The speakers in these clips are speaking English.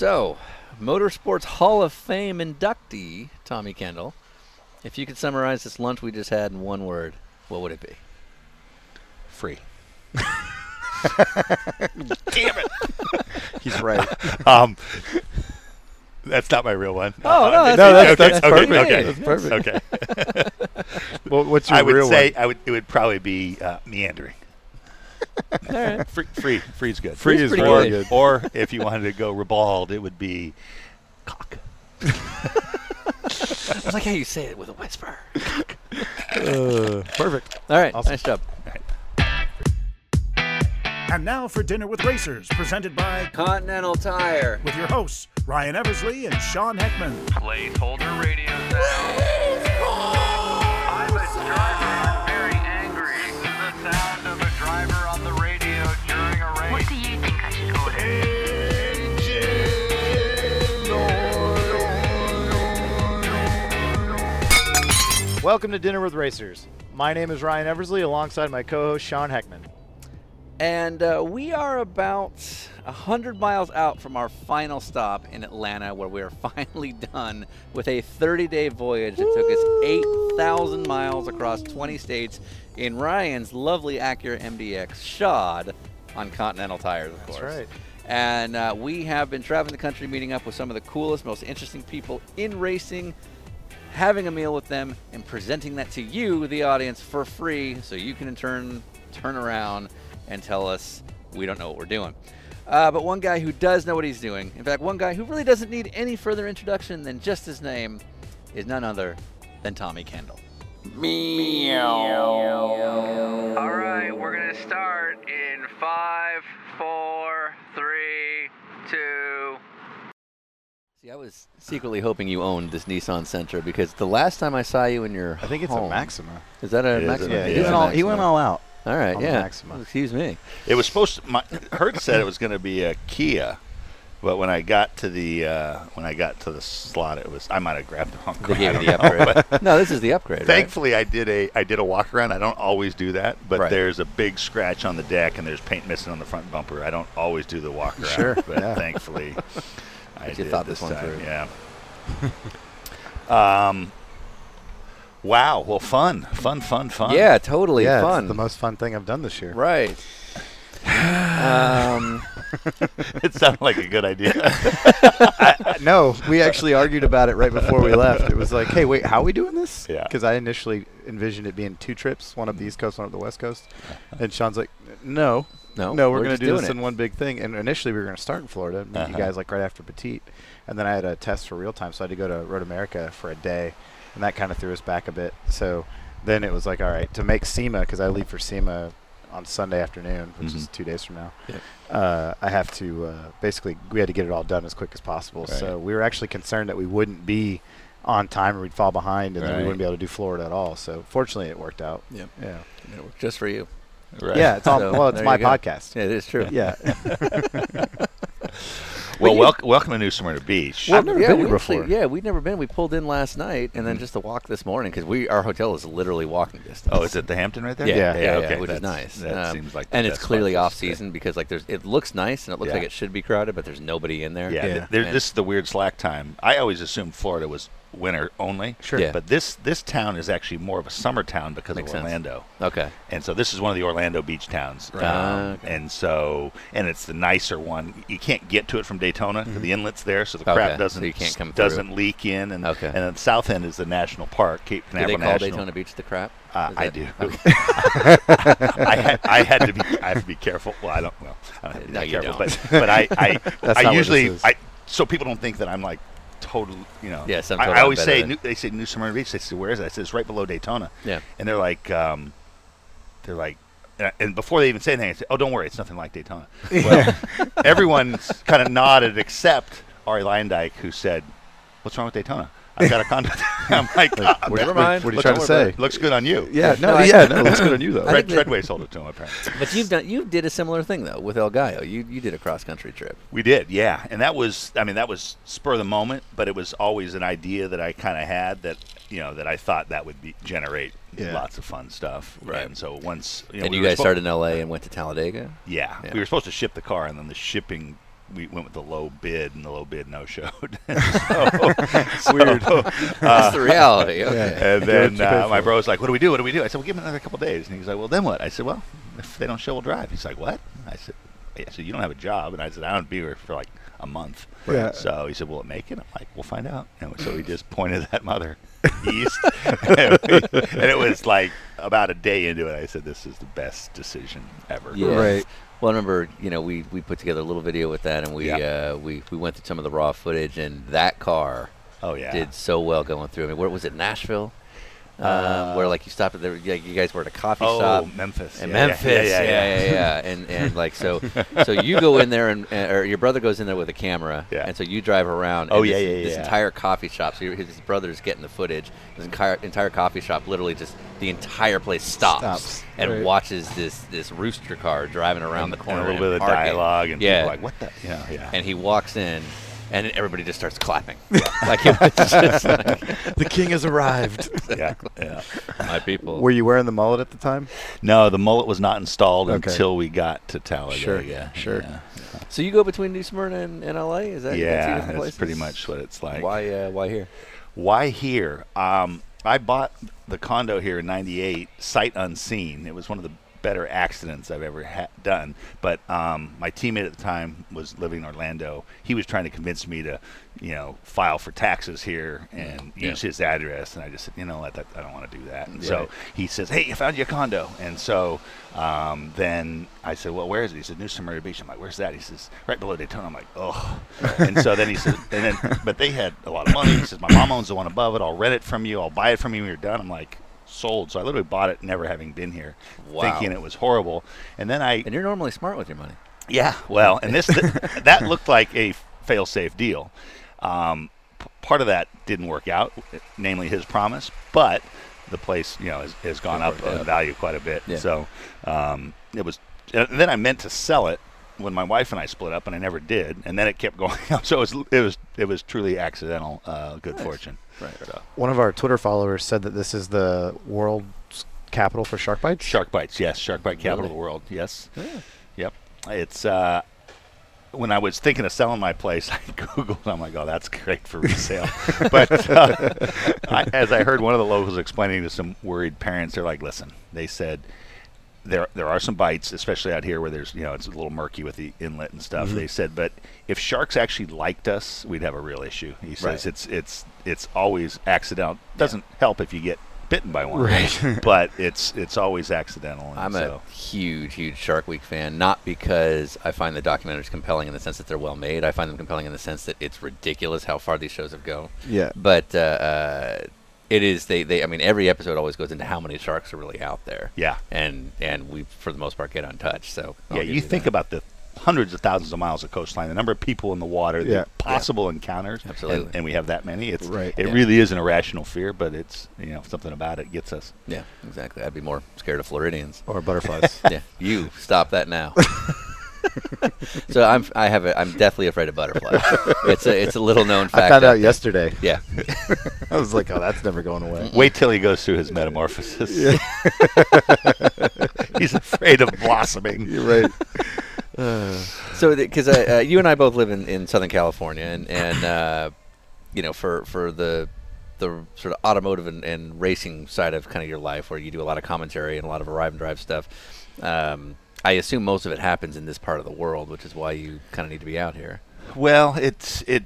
So, Motorsports Hall of Fame inductee Tommy Kendall. If you could summarize this lunch we just had in one word, what would it be? Free. Damn it. He's right. Um, that's not my real one. Oh, no, Uh, that's- No, that's- okay, that's okay, perfect. Okay, That's perfect. Okay. well, what's your I would real say one? I would. It would probably be uh, meandering. All right. Free, free, free's good. Free is or, pretty good. Or if you wanted to go ribald, it would be cock. I like how you say it with a whisper. Uh, perfect. All right, Awesome. nice job. And now for Dinner with Racers, presented by Continental Tire. with your hosts Ryan Eversley and Sean Heckman. Placeholder radio sound. I'm a driver. Welcome to Dinner with Racers. My name is Ryan Eversley, alongside my co-host Sean Heckman. And uh, we are about 100 miles out from our final stop in Atlanta, where we are finally done with a 30 day voyage that took us 8,000 miles across 20 states in Ryan's lovely Acura MDX Shod on Continental Tires, of course. That's right. And uh, we have been traveling the country, meeting up with some of the coolest, most interesting people in racing, having a meal with them, and presenting that to you, the audience, for free, so you can in turn turn around and tell us we don't know what we're doing. Uh, but one guy who does know what he's doing, in fact, one guy who really doesn't need any further introduction than just his name, is none other than Tommy Kendall. Meow. All right, we're gonna start in five, four, three, two. See, I was secretly hoping you owned this Nissan Sentra because the last time I saw you in your I think it's home- a Maxima. Is that a It is Maxima? Yeah, yeah. he, It is went all, he went all out. All right, yeah. Maxima. Excuse me. It was supposed to. My, Hurt said it was going to be a Kia, but when I got to the uh, when I got to the slot, it was I might have grabbed the wrong. They car, gave the know, upgrade. but no, this is the upgrade. right? Thankfully, I did a I did a walk around. I don't always do that, but Right. there's a big scratch on the deck and there's paint missing on the front bumper. I don't always do the walk around, Sure, but yeah. thankfully, I But you thought this this one time. through. Yeah. um. Wow. Well, fun, fun, fun, fun. Yeah, totally yeah, fun. it's the most fun thing I've done this year. right. um, it sounded like a good idea. I- no, we actually argued about it right before we left. It was like, hey, wait, how are we doing this? Yeah. Because I initially envisioned it being two trips, one up the East Coast, one up the West Coast. And Sean's like, no, no, no, we're, we're going to do this it. in one big thing. And initially, we were going to start in Florida, meet Uh-huh. you guys like right after Petit. And then I had a test for real time, so I had to go to Road America for a day. And that kind of threw us back a bit. So then it was like, all right, to make SEMA, because I leave for SEMA on Sunday afternoon, which is Mhm. two days from now. Yep. Uh, I have to uh, basically we had to get it all done as quick as possible. Right. So we were actually concerned that we wouldn't be on time or we'd fall behind, and then we wouldn't be able to do Florida at all. So fortunately, it worked out. Yep. Yeah. It worked just for you. Right. Yeah. It's all So, well. It's my podcast. Yeah, it is true. Yeah. Well, you- welcome, welcome to New Smyrna Beach. I've never yeah, been we here actually- before. yeah, we'd never been. We pulled in last night, and then Mhm. just to walk this morning because we our hotel is literally walking distance. oh, is it the Hampton right there? Yeah, Yeah. yeah, yeah, okay, which is nice. That Um, seems like, the and it's clearly off season because like there's it looks nice and it looks like it should be crowded, but there's nobody in there. Yeah, Yeah. th- And- this is the weird slack time. I always assumed Florida was winter only. Sure. Yeah. But this this town is actually more of a summer town because Makes of sense. Orlando, Okay. and so this is one of the Orlando beach towns. Right. Um, Ah, okay. And so and it's the nicer one. You can't get to it from Daytona. 'cause The inlet's there, so the Mm-hmm. Okay, crap doesn't you can't come doesn't leak in. And Okay. and then the south end is the national park, Cape Canaveral Do they Canaveral call National. Daytona Beach the crap? Uh, I do. Okay. I had, I had to be I have to be careful. Well, I don't. Well, I don't have to be No, that careful, don't. but but I I, That's I not what usually this is. I so people don't think that I'm like total. You know. Yeah, some I, total I always say New, they say New Smyrna Beach. They say where is that? I said it's right below Daytona. Yeah. And they're like um, they're like. And I- and before they even say anything, I say, "Oh, don't worry, it's nothing like Daytona." Well, everyone's kind of nodded except Arie Luyendyk, who said, "What's wrong with Daytona?" I've got a condo. I'm like, "Ah, what, Never mind. What are you look- trying to say? Looks good on you. Yeah. No. No, I- yeah. No. Looks good on you though. I Red think Treadway sold it to him apparently. But you've done you did a similar thing though with El Gallo. You you did a cross country trip. We did, yeah, and that was, I mean, that was spur of the moment, but it was always an idea that I kind of had that, you know, that I thought that would be generate Yeah. lots of fun stuff. Right. And so once, you know, and we you guys spo- started in L.A. and went to Talladega. yeah, Yeah. we were supposed to ship the car, and then the shipping we went with the low bid, and the low bid no showed. so, Weird. That's the reality. Okay. and then uh, my for. bro was like, "What do we do? What do we do?" I said, "Well, give him another couple days." And he's like, "Well, then what?" I said, "Well, if they don't show, we'll drive." He's like, "What?" I said, "Yeah." So you don't have a job, and I said, "I don't be here for like a month." Yeah. So he said, "Will it make it?" I'm like, "We'll find out." And so he just pointed that mother east, and, and it was like about a day into it. I said, "This is the best decision ever." Yeah. Right. Well, I remember, you know, we, we put together a little video with that, and we Yeah. uh, we we went through some of the raw footage, and that car Oh yeah. did so well going through. I mean, where was it? Nashville, um, Uh, where like you stopped at there. Yeah, you guys were at a coffee oh, shop. Memphis. in Yeah, yeah, Memphis, Yeah, yeah, yeah, yeah, yeah. and and like so, so you go in there and uh, or your brother goes in there with a camera, Yeah. and so you drive around. Oh, and yeah, this, yeah, This yeah. entire coffee shop. So his brother's getting the footage. This entire entire coffee shop, literally just the entire place stops, Stops, and right. watches this this rooster car driving around the And corner. a little bit of parking. dialogue, and yeah, people like, "What the?" Yeah, yeah. and he walks in. And then everybody just starts clapping. like it was just like, the king has arrived. yeah, yeah. my people. Were you wearing the mullet at the time? No, the mullet was not installed Okay. until we got to Talladega. Sure, Yeah, sure. Yeah, so you go between New Smyrna and, and LA? Is that yeah that's places? pretty much what it's like. Why uh, why here? Why here? Um, I bought the condo here in '98, sight unseen. It was one of the better accidents I've ever ha- done. But um, my teammate at the time was living in Orlando. He was trying to convince me to, you know, file for taxes here and Yeah. use his address. And I just said, you know what, that, I don't want to do that. And Right. so he says, hey, I found you a condo. And so um, then I said, well, where is it? He said, New Smyrna Beach. I'm like, where's that? He says, right below Daytona. I'm like, oh. and so then he said, and then, but they had a lot of money. He says, my mom owns the one above it. I'll rent it from you. I'll buy it from you when you're done. I'm like, sold. So I literally bought it, never having been here, Wow. thinking it was horrible. And then I, And you're normally smart with your money. yeah, well, and this that looked like a fail-safe deal. Um, part of that didn't work out, namely his promise, but the place, you know, has, has gone up in value quite a bit. Yeah. So um, it was. And then I meant to sell it when my wife and I split up, and I never did. And then it kept going up. So it was it was it was truly accidental uh, good Nice. fortune. Right. So, One of our Twitter followers said that this is the world's capital for shark bites. Shark bites, yes. Shark bite capital of the world, yes. Yeah. Yep. It's uh, when I was thinking of selling my place, I googled. I'm like, oh, that's great for resale. but uh, I, as I heard one of the locals explaining to some worried parents, they're like, listen, they said there there are some bites, especially out here where there's you know it's a little murky with the inlet and stuff. They said, but if sharks actually liked us, we'd have a real issue. He says Right. it's it's it's always accidental. Doesn't help if you get bitten by one, Right. but it's it's always accidental. and I'm so. a huge, huge Shark Week fan. Not because I find the documentaries compelling in the sense that they're well made. I find them compelling in the sense that it's ridiculous how far these shows have go. Yeah. But uh, uh, it is they, they. I mean, every episode always goes into how many sharks are really out there. Yeah. And and we for the most part get untouched. So I'll Yeah, give you think that. about the hundreds of thousands of miles of coastline, the number of people in the water, Yeah. the possible encounters, and- Absolutely. and, we have that many. It's Right. It Yeah. really is an irrational fear, but it's you know something about it gets us. Yeah, exactly. I'd be more scared of Floridians. Or butterflies. yeah, you stop that now. so I'm I have a, I'm deathly afraid of butterflies. it's a it's a little known fact. I found out out yesterday. Yeah, I was like, oh, that's never going away. Wait till he goes through his metamorphosis. He's afraid of blossoming. You're right. so because uh, uh, you and I both live in, in Southern California, and and uh, you know for for the the sort of automotive and, and racing side of kind of your life, where you do a lot of commentary and a lot of arrive and drive stuff. Um, I assume most of it happens in this part of the world, which is why you kind of need to be out here. Well, it's it.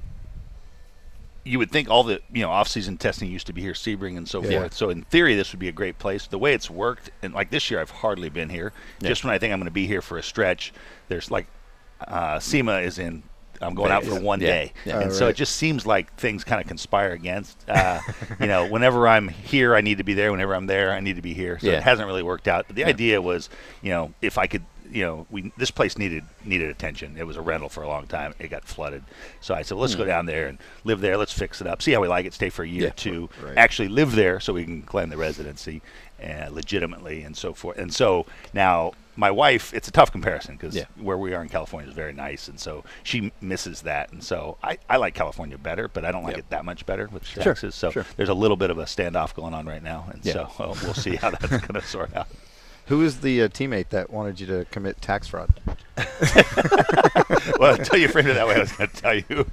You would think all the you know off-season testing used to be here, Sebring and so Yeah. forth. So in theory, this would be a great place. The way it's worked, and like this year, I've hardly been here. Yeah. Just when I think I'm going to be here for a stretch, there's like uh, SEMA is in. I'm going out for one Yeah. day, Yeah. and so it just seems like things kind of conspire against. Uh, you know, whenever I'm here, I need to be there. Whenever I'm there, I need to be here. So Yeah. it hasn't really worked out. But the idea was, you know, if I could, you know, we this place needed needed attention. It was a rental for a long time. It got flooded. So I said, let's go down there and live there. Let's fix it up. See how we like it. Stay for a year Hmm. Yeah. or two. Right. Actually live there so we can claim the residency uh, legitimately and so forth. And so now my wife, it's a tough comparison because Yeah. where we are in California is very nice, and so she misses that. And so I, I like California better, but I don't like Yep. it that much better with Sure, Texas. So sure. there's a little bit of a standoff going on right now, and Yeah. so uh, we'll see how that's going to sort out. Who was the uh, teammate that wanted you to commit tax fraud? well, until you framed it that way, I was going to tell you.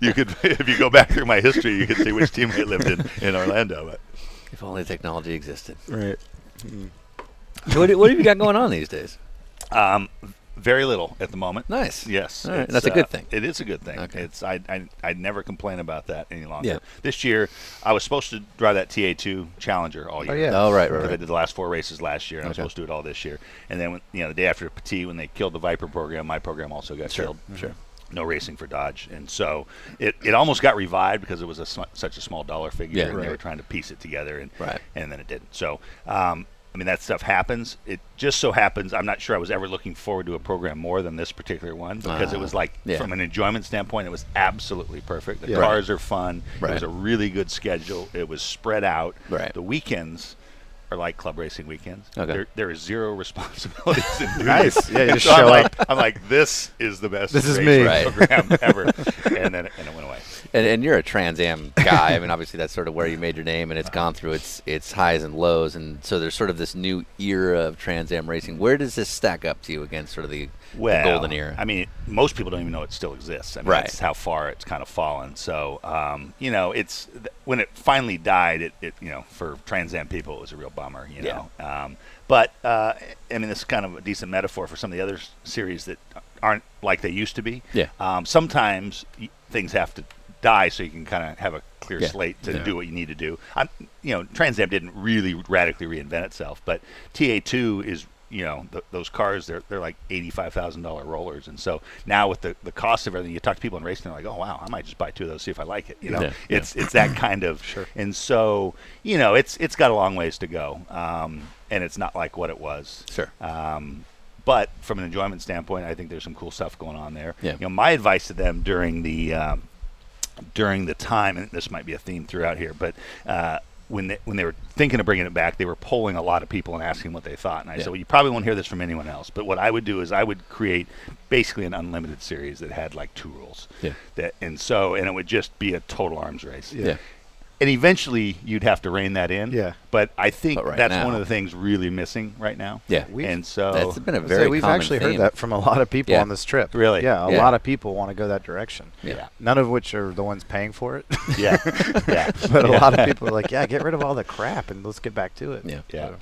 you could, if you go back through my history, you could see which teammate lived in, in Orlando. But If only technology existed. Right. what, do- what have you got going on these days? um, very little at the moment. Nice. Yes, All right, it's, that's a good uh, thing. It is a good thing. Okay. It's I I I'd never complain about that any longer. Yeah. This year, I was supposed to drive that TA2 Challenger all year. Oh, yeah. Oh, right, right, Because I did the last four races last year, and I was supposed to do it all this year. And then, when, you know, the day after Petit, when they killed the Viper program, my program also got Sure, killed. sure. No racing for Dodge, and so it, it almost got revived because it was a sm- such a small dollar figure, Yeah. and they were trying to piece it together, and Right. and then it didn't. So, um, I mean, that stuff happens. It just so happens I'm not sure I was ever looking forward to a program more than this particular one because Ah, it was like, yeah. from an enjoyment standpoint, it was absolutely perfect. The Yeah. cars are fun. It was a really good schedule. It was spread out. Right. The weekends are like club racing weekends. Okay. There, there is zero responsibilities Nice. Yeah, you just so I'm show like, up. I'm like, this is the best This is me. Right. program ever. and then and it went away. And, and you're a Trans Am guy. I mean, obviously that's sort of where you made your name, and it's gone through its its highs and lows. And so there's sort of this new era of Trans Am racing. Where does this stack up to you against sort of the, the golden era? I mean, most people don't even know it still exists. I mean, Right. that's how far it's kind of fallen. So, um, you know, it's th- when it finally died. It, it, you know, for Trans Am people, it was a real bummer. You Yeah. know, um, but uh, I mean, this is kind of a decent metaphor for some of the other s- series that aren't like they used to be. Yeah. Um, sometimes y- things have to die so you can kind of have a clear Yeah. slate to Yeah. do what you need to do. I'm, you know, Trans Am didn't really radically reinvent itself, but TA2 is you know th- those cars they're they're like eighty five thousand dollar rollers, and so now with the, the cost of everything, you talk to people in racing, they're like, oh wow, I might just buy two of those see if I like it. You know, Yeah, yeah. it's it's that kind of Sure. And so you know, it's it's got a long ways to go, um, and it's not like what it was. Sure. Um, but from an enjoyment standpoint, I think there's some cool stuff going on there. Yeah. You know, my advice to them during the um, during the time, and this might be a theme throughout here, but uh, when they, when they were thinking of bringing it back, they were polling a lot of people and asking what they thought. And I Yeah. said, well, you probably won't hear this from anyone else, but what I would do is I would create basically an unlimited series that had like two rules. Yeah. That and so and it would just be a total arms race. yeah. And eventually you'd have to rein that in. Yeah. But I think But right that's now- one of the things really missing right now. Yeah. We- and so That's been a I'd very we've actually theme. heard that from a lot of people Yeah. on this trip. Really? Yeah, a Yeah. lot of people want to go that direction. Yeah. None of which are the ones paying for it. yeah, yeah. but a lot of people are like, yeah, get rid of all the crap and let's get back to it. Yeah. Yeah. So,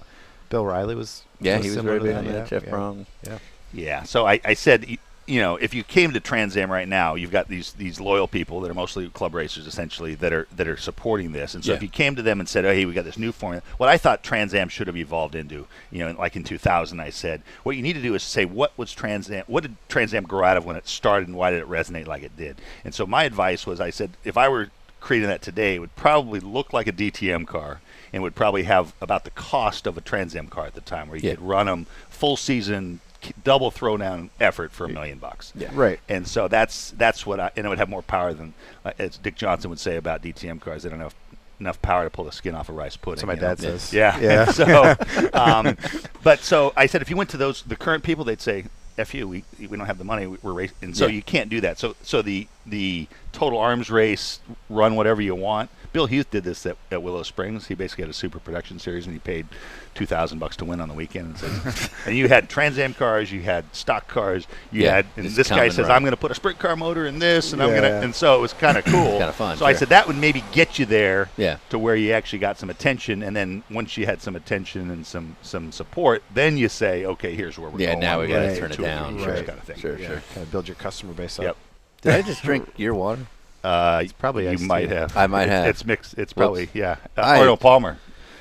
Bill Riley was. Yeah, he was similar very to big on that. Yeah, Jeff yeah. Brong. Yeah. Yeah. So I, I said, y- you know, if you came to Trans Am right now, you've got these these loyal people that are mostly club racers, essentially, that are that are supporting this. And so if you came to them and said, oh, hey, we got this new formula, what I thought Trans Am should have evolved into, you know, like in 2000, I said, what you need to do is say, what was Trans Am, what did Trans Am grow out of when it started, and why did it resonate like it did? And so my advice was, I said, if I were creating that today, it would probably look like a DTM car and would probably have about the cost of a Trans Am car at the time, where you Yeah. could run them full season, double throwdown effort for a million bucks. Yeah. Right. And so that's that's what I and it would have more power than uh, as Dick Johnson would say about DTM cars. They don't have enough power to pull the skin off a rice pudding. What my you know? dad says. Yeah. Yeah. so, um, but so I said, if you went to those the current people, they'd say, "F you, we, we don't have the money. we- We're racing," and so Yeah. you can't do that. So so the the total arms race, run whatever you want. Bill Hughes did this at, at Willow Springs. He basically had a super production series, and he paid two thousand bucks to win on the weekend. And, says, and you had Trans Am cars, you had stock cars, you Yeah, had. And this guy says, run. "I'm going to put a sprint car motor in this, and I'm going to." And so it was kind of cool. Kinda fun, So I said that would maybe get you there Yeah. to where you actually got some attention, and then once you had some attention and some some support, then you say, okay, here's where we're Yeah, going. now we We're gotta gonna turn it two or three down. years Right. kind of thing. Sure, Yeah, sure. Kind of build your customer base up. Yep. Did I just drink your water? Uh, probably you iced might have. I might It- have. It's mixed. It's probably yeah. Uh, I- Arnold Palmer.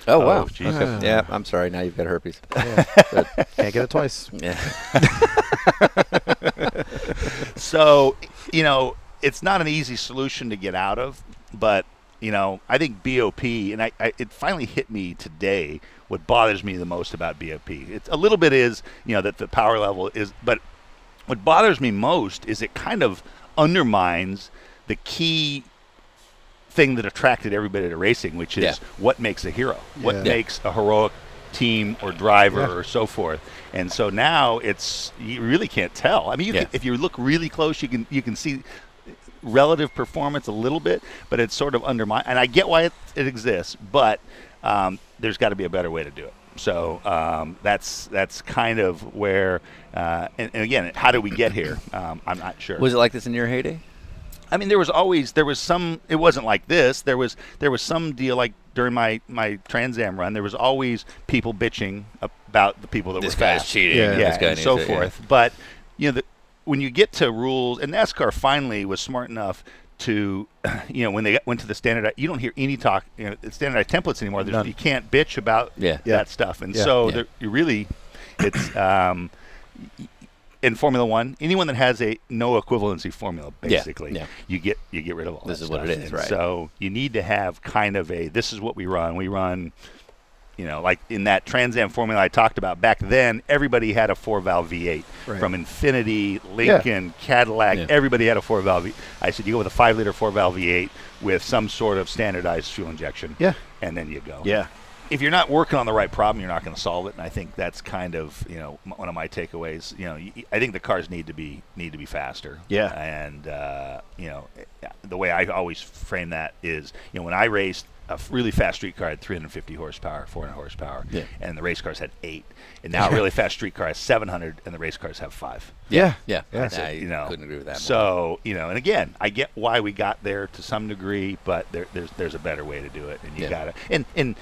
Oh, Oh, wow. geez. Okay. Yeah, I'm sorry. Now you've got herpes. Can't get it twice. Yeah. So you know, it's not an easy solution to get out of, but you know, I think BOP, and I, I it finally hit me today. What bothers me the most about BOP, it's a little bit is you know that the power level is, but what bothers me most is it kind of undermines the key thing that attracted everybody to racing, which is Yeah. what makes a hero, what Yeah. makes a heroic team or driver Yeah. or so forth. And so now it's you really can't tell. I mean, you Yeah. can, if you look really close, you can you can see relative performance a little bit, but it's sort of undermined. And I get why it, it exists, but um, there's got to be a better way to do it. So um, that's that's kind of where, uh, and, and again, how do we get here? Um, I'm not sure. Was it like this in your heyday? I mean, there was always there was some. It wasn't like this. There was there was some deal like during my my Trans Am run. There was always people bitching about the people that This were guy's fast. cheating. Yeah. and yeah, this guy and so it, yeah. forth. But you know, the, when you get to rules, and NASCAR finally was smart enough to, you know, when they went to the standard, you don't hear any talk, you know, standardized templates anymore. There's, you can't bitch about Yeah. Yeah. that stuff, and Yeah. so Yeah. there- you really, it's. Um, in Formula One, anyone that has a no equivalency formula, basically, yeah. you get you get rid of all This is what it is, And right. So you need to have kind of a this is what we run. We run, you know, like in that Trans Am formula I talked about back then. Everybody had a four valve V8 Right. from Infiniti, Lincoln, Cadillac. Yeah. Everybody had a four valve. V- I said you go with a five liter four valve V8 with some sort of standardized fuel injection. Yeah. and then you go Yeah. If you're not working on the right problem, you're not going to solve it. And I think that's kind of you know m- one of my takeaways. You know, y- I think the cars need to be need to be faster. Yeah. And uh, you know, eh, the way I always frame that is, you know, when I raced, a f- really fast street car had 350 horsepower, 400 horsepower, Yeah. and the race cars had eight. And now a really fast street car has 700, and the race cars have five. Yeah. Yeah. Yeah. I, I you know, couldn't agree with that. more. So you know, and again, I get why we got there to some degree, but there, there's there's a better way to do it, and you Yeah. gotta. And and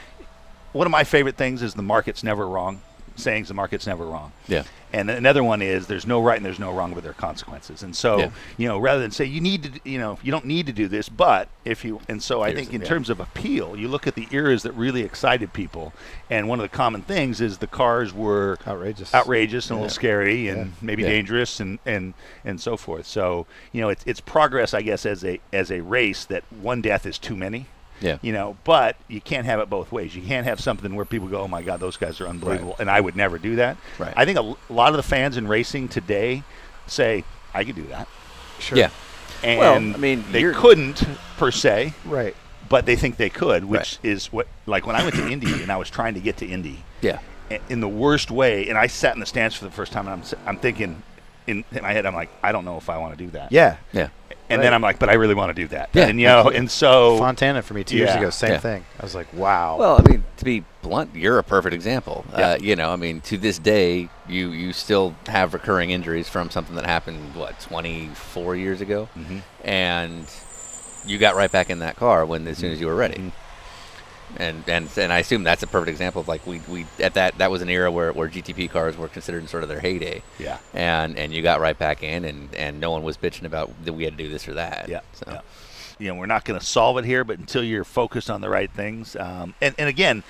one of my favorite things is the market's never wrong. Sayings the market's never wrong. Yeah. And another one is there's no right and there's no wrong, but there are consequences. And so Yeah. you know, rather than say you need to, you know, you don't need to do this, but if you, and so I think the- in yeah. terms of appeal, you look at the eras that really excited people, and one of the common things is the cars were Outrageous. outrageous and a little scary and Yeah. maybe Yeah. dangerous and, and and so forth. So you know, it's it's progress, I guess, as a as a race that one death is too many. Yeah. You know, but you can't have it both ways. You can't have something where people go, "Oh my God, those guys are unbelievable," and I would never do that. Right. I think a lot of the fans in racing today say, "I could do that," Sure. Yeah. and Well, I mean, they couldn't per se, Right. but they think they could, which Right. is what like when I went to Indy and I was trying to get to Indy Yeah. in the worst way. And I sat in the stands for the first time, and I'm s- I'm thinking in, in my head, I'm like, I don't know if I want to do that. Yeah. Yeah. And Right. then I'm like, but I really want to do that. Yeah, And you know, and so Fontana for me two years ago, same Yeah. thing. I was like, wow. Well, I mean, to be blunt, you're a perfect example. Yeah. Uh, you know, I mean, to this day, you you still have recurring injuries from something that happened what 24 years ago, Mhm. and you got right back in that car when as soon as you were ready. Mhm. And, and and I assume that's a perfect example of like we, we at that that was an era where, where GTP cars were considered in sort of their heyday, yeah, and and you got right back in and, and no one was bitching about that we had to do this or that. yeah, So yeah. You know, we're not going to solve it here, but until you're focused on the right things, um, and and again,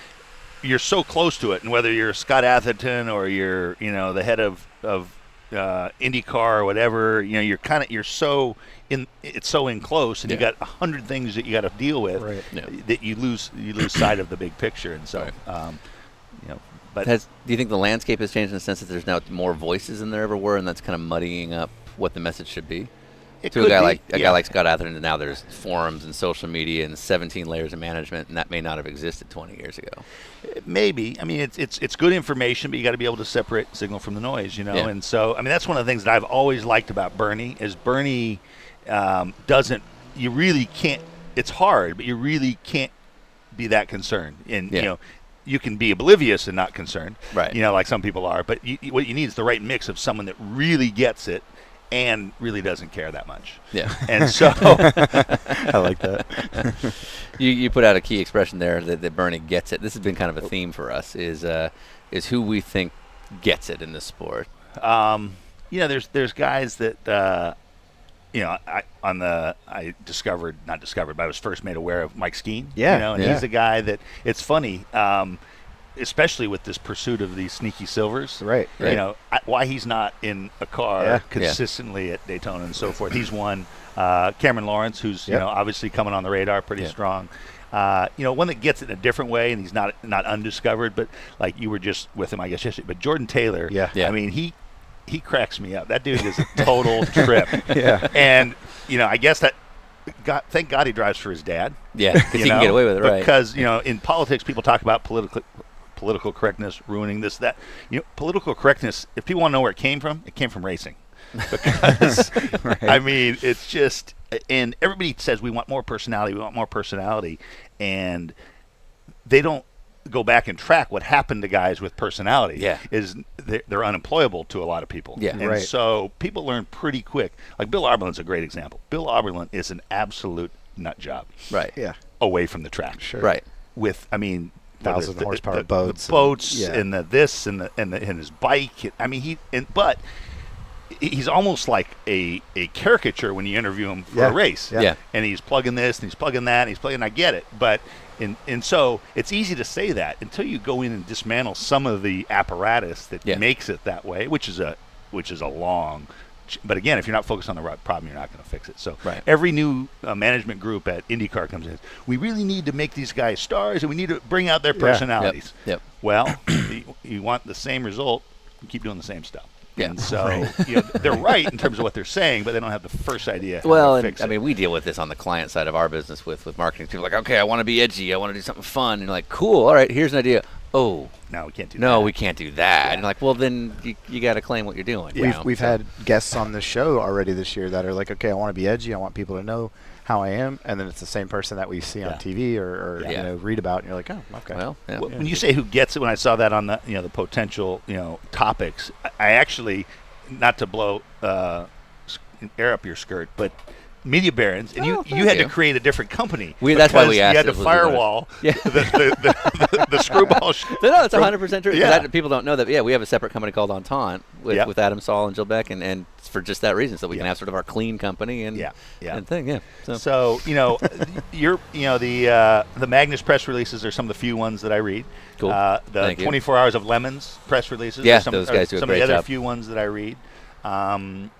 you're so close to it, and whether you're Scott Atherton or you're you know the head of of uh, IndyCar or whatever, you know, you're kind of you're so in it's so in close, and you Yeah. got a hundred things that you got to deal with Right. Yeah. that you lose you lose sight of the big picture, and so Right. um, you know, but Has, do you think the landscape has changed in the sense that there's now more voices than there ever were, and that's kind of muddying up what the message should be? it to a guy be, like a yeah. guy like Scott Atherton, now there's forums and social media and 17 layers of management, and that may not have existed 20 years ago. Maybe. I mean, it's it's it's good information, but you got to be able to separate signal from the noise, you know. Yeah. And so, I mean, that's one of the things that I've always liked about Bernie is Bernie um, doesn't. You really can't. It's hard, but you really can't be that concerned. And Yeah. you know, you can be oblivious and not concerned, Right. You know, like some people are. But you, what you need is the right mix of someone that really gets it and really doesn't care that much. Yeah. And so, I like that. you, you put out a key expression there that, that Bernie gets it. This has been kind of a theme for us is uh, is who we think gets it in the sport. um, you know, there's there's guys that uh, you know I on the I discovered not discovered, but I was first made aware of Mike Skeen. Yeah, you know, and yeah. he's a guy that it's funny. Um, Especially with this pursuit of these sneaky silvers, Right, You know I, why he's not in a car Yeah. consistently at Daytona and so forth. He's won. Uh, Cameron Lawrence, who's you know obviously coming on the radar pretty Yeah. strong. Uh, you know, one that gets it in a different way, and he's not not undiscovered, but like you were just with him, I guess yesterday. But Jordan Taylor, Yeah. Yeah. I mean he he cracks me up. That dude is a total trip. Yeah. And you know, I guess that God, thank God he drives for his dad. Yeah, because you he can get away with it, right? Because you know, in politics, people talk about political political correctness ruining this that. You know, political correctness. If people want to know where it came from, it came from racing. because I mean it's just and everybody says we want more personality, we want more personality, and they don't go back and track what happened to guys with personality. Yeah. is they're, they're unemployable to a lot of people. Yeah. and Right. so people learn pretty quick. Like Bill Auberlen's a great example. Bill Oberlin is an absolute nut job Right. Yeah. away from the track Sure. Right. with I mean whether it's Thousand the- horsepower the, boats the and- boats yeah. and the this and the and, the, and his bike. I mean he and but he's almost like a a caricature when you interview him for Yeah. a race. Yeah. Yeah. And he's plugging this and he's plugging that and he's plugging. I get it, but. And, and so it's easy to say that until you go in and dismantle some of the apparatus that Yeah. makes it that way, which is a which is a long. But again, if you're not focused on the right problem, you're not going to fix it. So Right. every new uh, management group at IndyCar comes in. We really need to make these guys stars, and we need to bring out their personalities. Yeah. personalities. Yep. Well, you, you want the same result, keep doing the same stuff. Yeah. And so you know, they're right in terms of what they're saying, but they don't have the first idea. how Well, to and, fix I mean, we deal with this on the client side of our business with with marketing. People are like, okay, I want to be edgy. I want to do something fun. And you're like, cool. All right, here's an idea. Oh, no, we can't do no, that. we can't do that. And like, well, then you, you got to claim what you're doing. you We've, know? we've So- had guests on the show already this year that are like, okay, I want to be edgy. I want people to know how I am. And then it's the same person that we see Yeah. on TV or, or Yeah. you know, read about. And you're like, oh, okay. Well, yeah. Well, When you say who gets it, when I saw that on the you know the potential you know topics, I, I actually, not to blow uh, air up your skirt, but media barons, and Oh, you you had you. to create a different company. We- that's why we asked You had to if it was a- firewall Yeah. the, the, the, the, screwball. sh- No, no, it's 100 percent true. 'cause Yeah. that- people don't know that. Yeah, we have a separate company called Entente with, Yeah. with Adam Saul and Jill Beck, and, and it's for just that reason, so we can have sort of our clean company and Yeah, yeah. and thing. Yeah. So, So you know, you're you know the uh, the Magnus press releases are some of the few ones that I read. Cool. Uh, the Thank you. 24 hours of LeMons press releases. Yeah, are some, those are guys do a some great of the other job. few ones that I read. Um,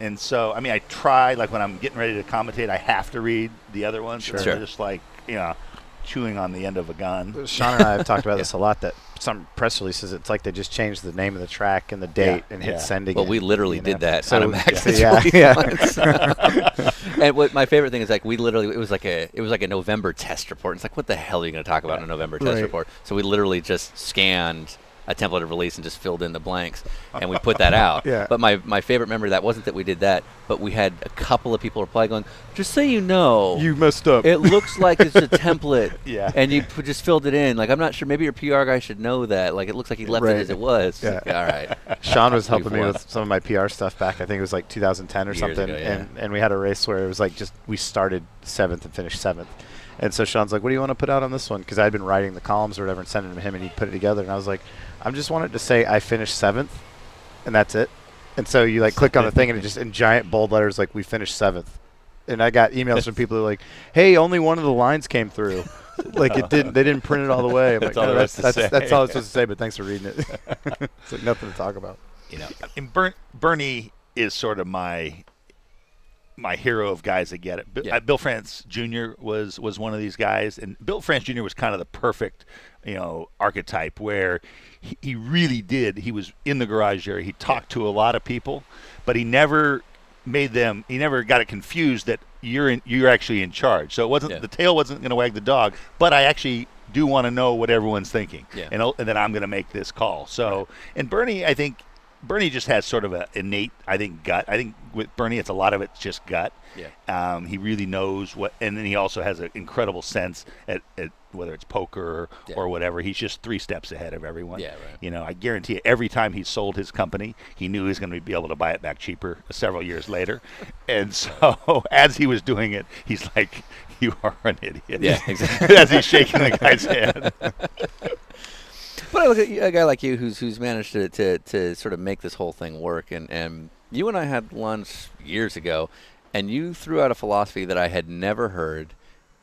and so, I mean, I try like when I'm getting ready to commentate, I have to read the other ones. Sure. or Sure. I'm just like you know, chewing on the end of a gun. Sean and I have talked about this a lot. That some press releases, it's like they just changed the name of the track and the date and hit yeah. send again. well, we literally did know? that So, on a Max. yeah, It's yeah, yeah. and what my favorite thing is like we literally it was like a it was like a November test report. It's like what the hell are you going to talk about in a November test Right. report? So we literally just scanned a template of release and just filled in the blanks, and we put that out. Yeah. But my my favorite memory of that wasn't that we did that, but we had a couple of people reply going, "Just so you know, You messed up. it looks like it's a template." Yeah. And you p- just filled it in. Like I'm not sure. Maybe your PR guy should know that. Like it looks like he left Right. it as it was. Yeah. All right. Sean was helping me with some of my PR stuff back. I think it was like 2010 or Years something, ago, yeah. and and we had a race where it was like just we started seventh and finished seventh, and so Sean's like, "What do you want to put out on this one?" Because I'd been writing the columns or whatever and sending them to him, and he'd put it together, and I was like, "I'm just wanted to say I finished seventh, and that's it." And so you like click on the thing, and it just in giant bold letters like we finished seventh, and I got emails from people who are like, "Hey, only one of the lines came through." like it didn't, they didn't print it all the way. I'm That's like, all no, there that's, that's, that's all I was supposed to say, but thanks for reading it. it's like nothing to talk about. you know, and Bern, Bernie is sort of my my hero of guys that get it. Bi- Yeah. uh, Bill France Jr. was was one of these guys, and Bill France Jr. was kind of the perfect, you know, archetype where he, he really did. He was in the garage area. He talked to a lot of people, but he never made them. He never got it confused that you're in, you're actually in charge. So it wasn't Yeah. the tail wasn't going to wag the dog, but I actually do want to know what everyone's thinking, Yeah. and, and then I'm going to make this call. So, and Bernie, I think Bernie just has sort of an innate, I think, gut. I think with Bernie, it's a lot of it's just gut. Yeah. Um, he really knows what, and then he also has an incredible sense at, at whether it's poker or, Yeah. or whatever. He's just three steps ahead of everyone. Yeah, right. You know, I guarantee you, every time he sold his company, he knew he was going to be able to buy it back cheaper several years later. and so, as he was doing it, he's like, "You are an idiot." Yeah, exactly. as he's shaking the guy's hand. But I look at a guy like you who's who's managed to, to, to sort of make this whole thing work, and, and you and I had lunch years ago, and you threw out a philosophy that I had never heard,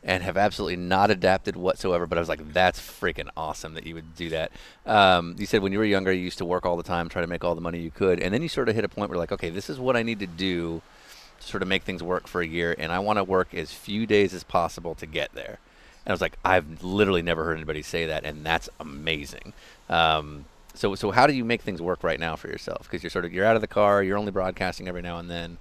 and have absolutely not adapted whatsoever. But I was like, that's freaking awesome that you would do that. Um, you said when you were younger, you used to work all the time, try to make all the money you could, and then you sort of hit a point where like, okay, this is what I need to do to sort of make things work for a year, and I want to work as few days as possible to get there. And I was like, I've literally never heard anybody say that, and that's amazing. Um, so, so how do you make things work right now for yourself? Because you're sort of you're out of the car, you're only broadcasting every now and then.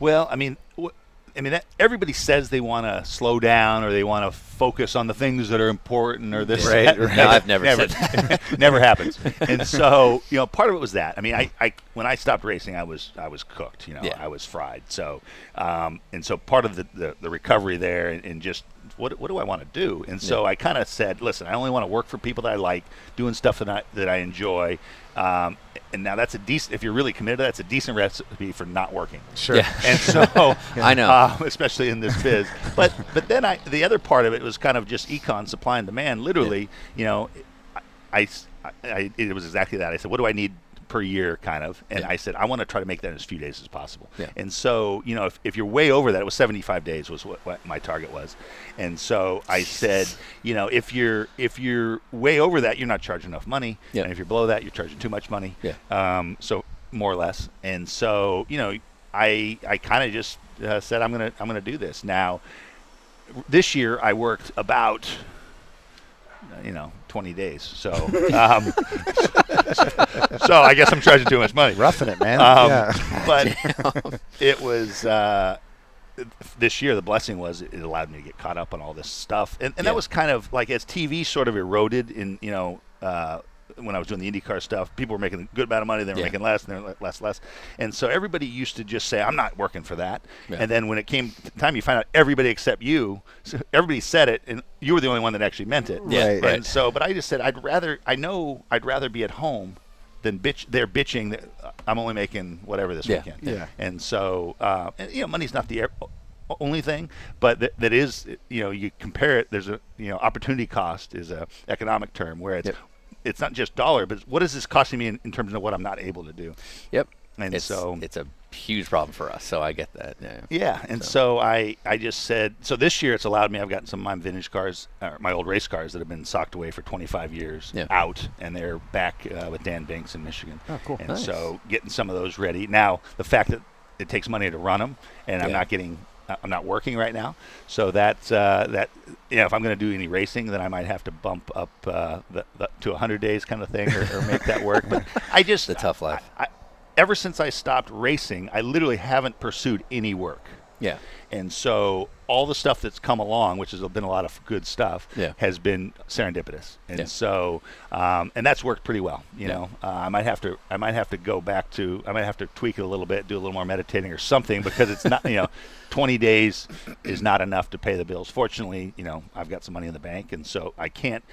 Well, I mean, w- I mean, that, everybody says they want to slow down or they want to focus on the things that are important or this. Right, that. right. No, I've never never, said never happens. And so, you know, part of it was that. I mean, I, I when I stopped racing, I was I was cooked. You know, Yeah. I was fried. So, um, and so part of the, the, the recovery there and, and just what, what do I want to do? And so I kind of said, listen, I only want to work for people that I like, doing stuff that I, that I enjoy. Um, and now that's a decent, if you're really committed, that's a decent recipe for not working. Sure. Yeah. And so, I know. um, especially in this biz. But but then I the other part of it was kind of just econ supply and demand. Literally, you know, I, I, I- it was exactly that. I said, what do I need per year, kind of, and Yeah. I said I want to try to make that in as few days as possible. Yeah. And so you know, if, if you're way over that, it was 75 days was what, what my target was, and so I said, you know, if you're if you're way over that, you're not charging enough money, Yeah. and if you're below that, you're charging too much money. Yeah. Um, so more or less, and so you know, I I kind of just uh, said I'm gonna I'm gonna do this now. This year I worked about you know 20 days, so um, so I guess I'm charging too much money. Roughing it, man. Um, yeah. But it was uh, this year. The blessing was it allowed me to get caught up on all this stuff, and, and Yeah. that was kind of like as TV sort of eroded in you know. Uh, when I was doing the IndyCar stuff, people were making a good amount of money. They were Yeah. making less, and they were less, less. And so everybody used to just say, "I'm not working for that." Yeah. And then when it came time, you find out everybody except you, so everybody said it, and you were the only one that actually meant it. Yeah, Right. right. And so, but I just said I'd rather. I know I'd rather be at home than bitch. They're bitching that uh, I'm only making whatever this Yeah. weekend. Yeah. And so, uh, and, you know, money's not the e- only thing, but that, that is, you know, you compare it. There's a, you know, opportunity cost is a economic term where it's. Yep. It's not just dollar, but what is this costing me in, in terms of what I'm not able to do? Yep. And it's, so- it's a huge problem for us. So I get that. Yeah. Yeah, and so. I, I just said so this year it's allowed me. I've gotten some of my vintage cars, uh, my old race cars that have been socked away for 25 years Yeah. out, and they're back uh, with Dan Binks in Michigan. Oh, cool. And Nice. so getting some of those ready now. The fact that it takes money to run them, and I'm not getting, I'm not working right now. So that uh, that you know, if I'm going to do any racing, then I might have to bump up uh, the, the, to 100 days kind of thing, or, or make that work. But I just The tough life. I, I, ever since I stopped racing, I literally haven't pursued any work. Yeah. And so all the stuff that's come along, which has been a lot of good stuff, Yeah. has been serendipitous. And Yeah. so, um, and that's worked pretty well. You Yeah. know, uh, I might have to, I might have to go back to, I might have to tweak it a little bit, do a little more meditating or something, because it's not, you know, 20 days is not enough to pay the bills. Fortunately, you know, I've got some money in the bank, and so I can't.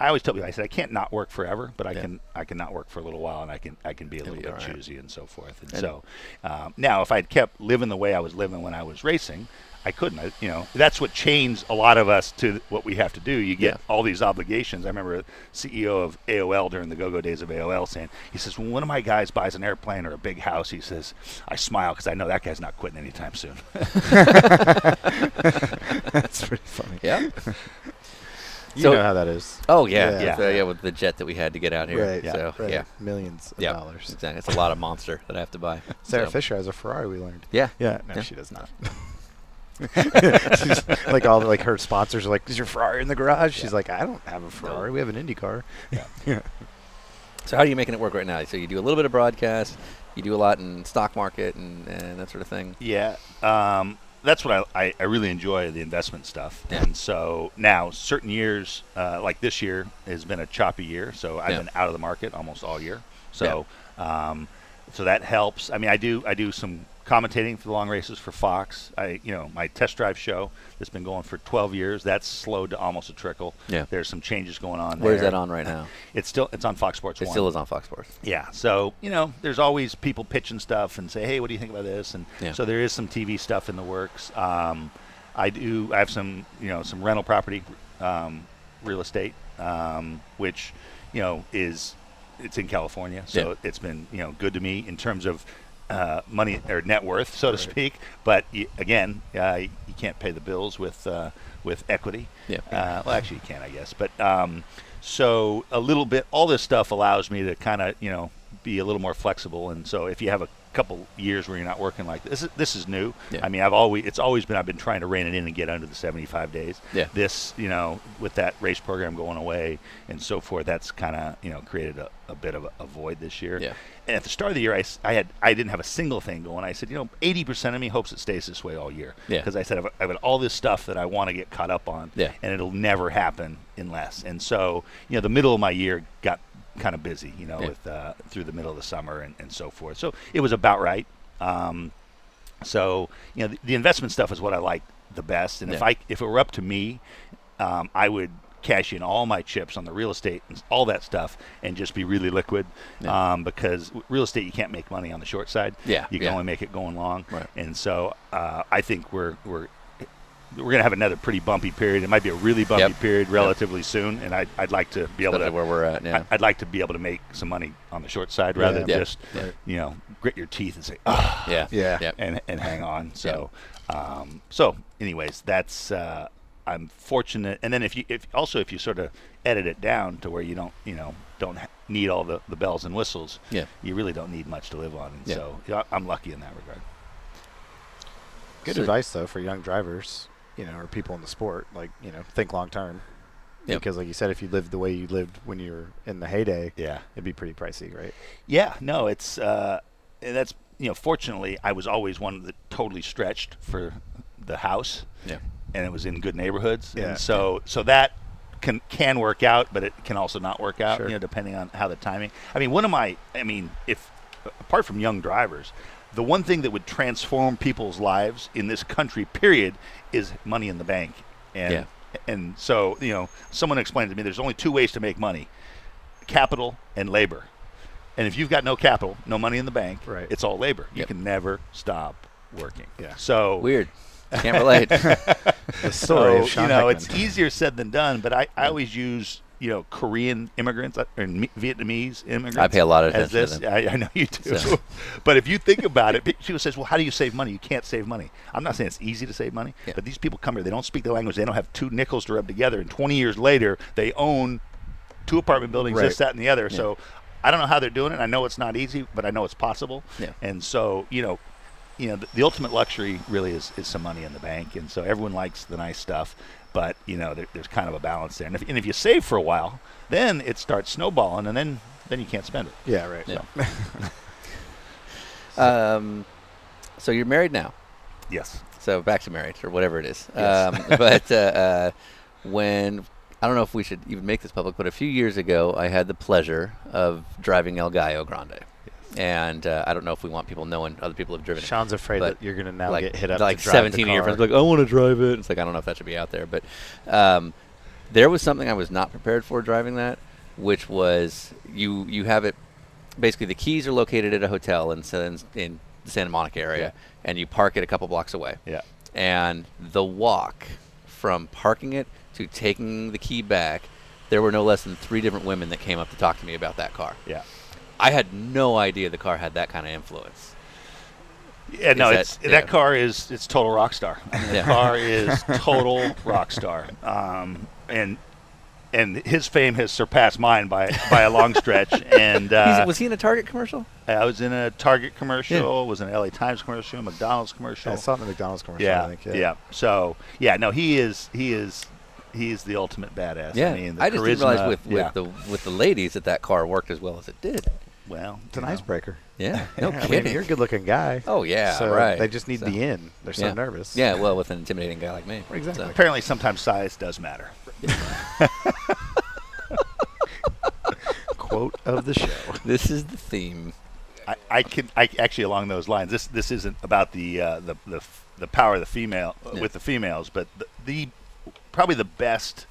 I always tell people, I said I can't not work forever, but I Yeah. can I can not work for a little while, and I can I can be a It'll little be bit right. choosy and so forth. And, And- so um, now, if I'd kept living the way I was living when I was racing, I couldn't. I, you know, that's what changed a lot of us to what we have to do. You get Yeah. all these obligations. I remember a CEO of AOL during the go-go days of AOL saying, he says, when one of my guys buys an airplane or a big house, he says, I smile because I know that guy's not quitting anytime soon. That's pretty funny. Yeah. You So- know how that is. Oh yeah. Yeah. Yeah. With, uh, yeah. With the jet that we had to get out here. Right. So right. yeah. Millions of Yeah. dollars. Exactly. It's a lot of monster that I have to buy. Sarah So- Fisher has a Ferrari. We learned. Yeah. Yeah. No, Yeah. she does not. She's like all the, like her sponsors are like, "Is your Ferrari in the garage?" She's like, "I don't have a Ferrari. We have an Indy car." Yeah. So how are you making it work right now? So you do a little bit of broadcast, you do a lot in stock market and, and that sort of thing. Yeah, um, that's what I, I, I really enjoy the investment stuff. Yeah. And so now, certain years, uh, like this year, has been a choppy year. So I've Yeah. been out of the market almost all year. So um, so that helps. I mean, I do I do some commentating for the long races for Fox. I you know my test drive show that's been going for 12 years. That's slowed to almost a trickle. Yeah. There's some changes going on. Where's that on right now? It's still it's on Fox Sports It One. still is on Fox Sports. Yeah. So you know, there's always people pitching stuff and say, "Hey, what do you think about this?" And Yeah. so there is some TV stuff in the works. Um, I do. I have some, you know, some rental property, um, real estate, um, which, you know, is it's in California, so Yeah. it's been you know good to me in terms of. Uh, money or net worth, so to speak, but y- again, uh, you can't pay the bills with uh, with equity. Yeah. Uh, well, actually, you can, I guess. But um, so a little bit, all this stuff allows me to kind of, you know, be a little more flexible. And so if you have a couple years where you're not working like this. This is, this is new. Yeah. I mean, I've always it's always been I've been trying to rein it in and get under the 75 days. Yeah. This, you know, with that race program going away and so forth, that's kind of you know created a, a bit of a, a void this year. Yeah. And at the start of the year, I, I had I didn't have a single thing going. I said, you know, 80% of me hopes it stays this way all year. Yeah. Because I said I've, I've got all this stuff that I want to get caught up on. Yeah. And it'll never happen unless. And so, you know, the middle of my year got kind of busy, you know, Yeah. with uh, through the middle of the summer and, and so forth. So it was about right. Um, so you know, the, the investment stuff is what I like the best. And if I if it were up to me, um, I would cash in all my chips on the real estate and all that stuff and just be really liquid Yeah. um, because real estate you can't make money on the short side Yeah, you can yeah. only make it going long Right. and so uh, I think we're we're we're gonna have another pretty bumpy period. It might be a really bumpy Yep. period relatively soon, and I'd, I'd like to be able Especially to where we're at. Yeah. I- I'd like to be able to make some money on the short side rather than Yeah. just Yeah. you know grit your teeth and say ah yeah. Yeah. Yeah. and and hang on. So um, so anyways, that's uh, I'm fortunate. And then if you if also if you sort of edit it down to where you don't you know don't need all the, the bells and whistles, Yeah. you really don't need much to live on. And Yeah. so yeah, I'm lucky in that regard. Good So- advice though for young drivers, you know, or people in the sport. Like you know, think long term. Yep. Because like you said, if you lived the way you lived when you were in the heyday, Yeah. it'd be pretty pricey, right? Yeah, no, it's uh, that's you know, fortunately, I was always one that totally stretched for the house, Yeah. and it was in good neighborhoods, Yeah. and so so that can can work out, but it can also not work out, Sure. you know, depending on how the timing. I mean, one of my, I mean, if apart from young drivers. The one thing that would transform people's lives in this country, period, is money in the bank. And Yeah. and so, you know, someone explained to me there's only two ways to make money capital and labor. And if you've got no capital, no money in the bank, Right. it's all labor. You Yep. can never stop working. Yeah. So Weird. Can't relate. The story so, of Sean you know, Heckman. it's easier said than done. But I, I always use you know Korean immigrants uh, or Vietnamese immigrants. I pay a lot of attention to this. I, I know you do. So- but if you think about it, people says, "Well, how do you save money? You can't save money." I'm not saying it's easy to save money, Yeah. but these people come here. They don't speak the language. They don't have two nickels to rub together. And 20 years later, they own two apartment buildings, Right. this, that, and the other. So I don't know how they're doing it. I know it's not easy, but I know it's possible. Yeah. And so you know, you know, the, the ultimate luxury really is, is some money in the bank, and so everyone likes the nice stuff. But you know, there, there's kind of a balance there. And if, and if you save for a while, then it starts snowballing, and then then you can't spend it. yeah, right. Yeah. um, so you're married now. Yes. So back to marriage or whatever it is. Yes. Um, but uh, uh, when I don't know if we should even make this public, but a few years ago, I had the pleasure of driving El Gallo Grande, and uh, I don't know if we want people knowing other people have driven it. Sean's afraid But, that you're gonna now like get hit up. like to drive 17 of your friends like, I want to drive it. It's like I don't know if that should be out there, but um, there was something I was not prepared for driving that, which was you you have it. Basically, the keys are located at a hotel in San, in the Santa Monica area, and you park it a couple blocks away. Yeah. And the walk from parking it to taking the key back, there were no less than three different women that came up to talk to me about that car. Yeah. I had no idea the car had that kind of influence. Yeah, no, that- it's yeah. that car is it's total rock star. I mean, Yeah. The car is total rock star, um, and and his fame has surpassed mine by by a long stretch. And uh, was he in a Target commercial? I was in a Target commercial, was in an LA Times commercial, a McDonald's commercial. I saw it in the McDonald's commercial. yeah, I think, yeah, yeah. So yeah, no, he is he is he is the ultimate badass. Yeah, I mean, the I just didn't realize with, with yeah. the with the ladies that that car worked as well as it did. Well, It's an know. icebreaker. Yeah, no I mean, kidding. you're a good-looking guy. oh yeah, so right. They just need So- the in. They're so yeah. nervous. Yeah, well, with an intimidating guy like me. Exactly. So- Apparently, sometimes size does matter. Quote of the show. This is the theme. I, I can I actually along those lines. This this isn't about the uh, the, the the power of the female uh, Yeah. with the females, but the, the probably the best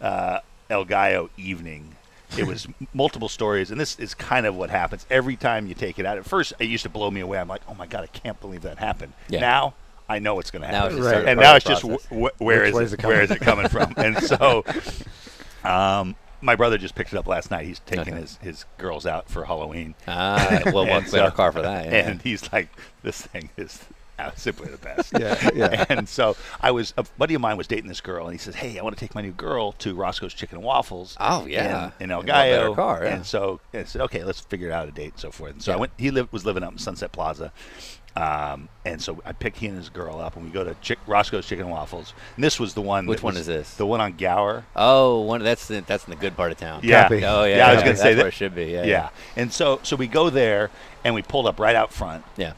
uh, El Gallo evening. It was multiple stories, and this is kind of what happens every time you take it out. At first, it used to blow me away. I'm like, oh my god, I can't believe that happened. Yeah. Now I know what's going to happen, just Right. and now it's just process. w- w- where Which is way it, is it where coming it coming from? And so, um, my brother just picked it up last night. He's taking Okay. his, his girls out for Halloween. Ah, well, what And better so- car for that? Yeah. And he's like, this thing is simply the best. Yeah, yeah. And so I was a buddy of mine was dating this girl, and he says, "Hey, I want to take my new girl to Roscoe's Chicken and Waffles." Oh, yeah. in, in El Gallo. car, yeah. And so I said, "Okay, let's figure out a date and so forth." And so I went. He lived was living up in Sunset Plaza. Um, and so I picked he and his girl up, and we go to Chick, Roscoe's Chicken and Waffles. And this was the one. Which one is this? The one on Gower. Oh, one that's the, that's in the good part of town. Yeah. Oh yeah. Yeah, I was yeah, gonna that's say where that- it should be. Yeah. Yeah. And so so we go there, and we pulled up right out front, Yeah.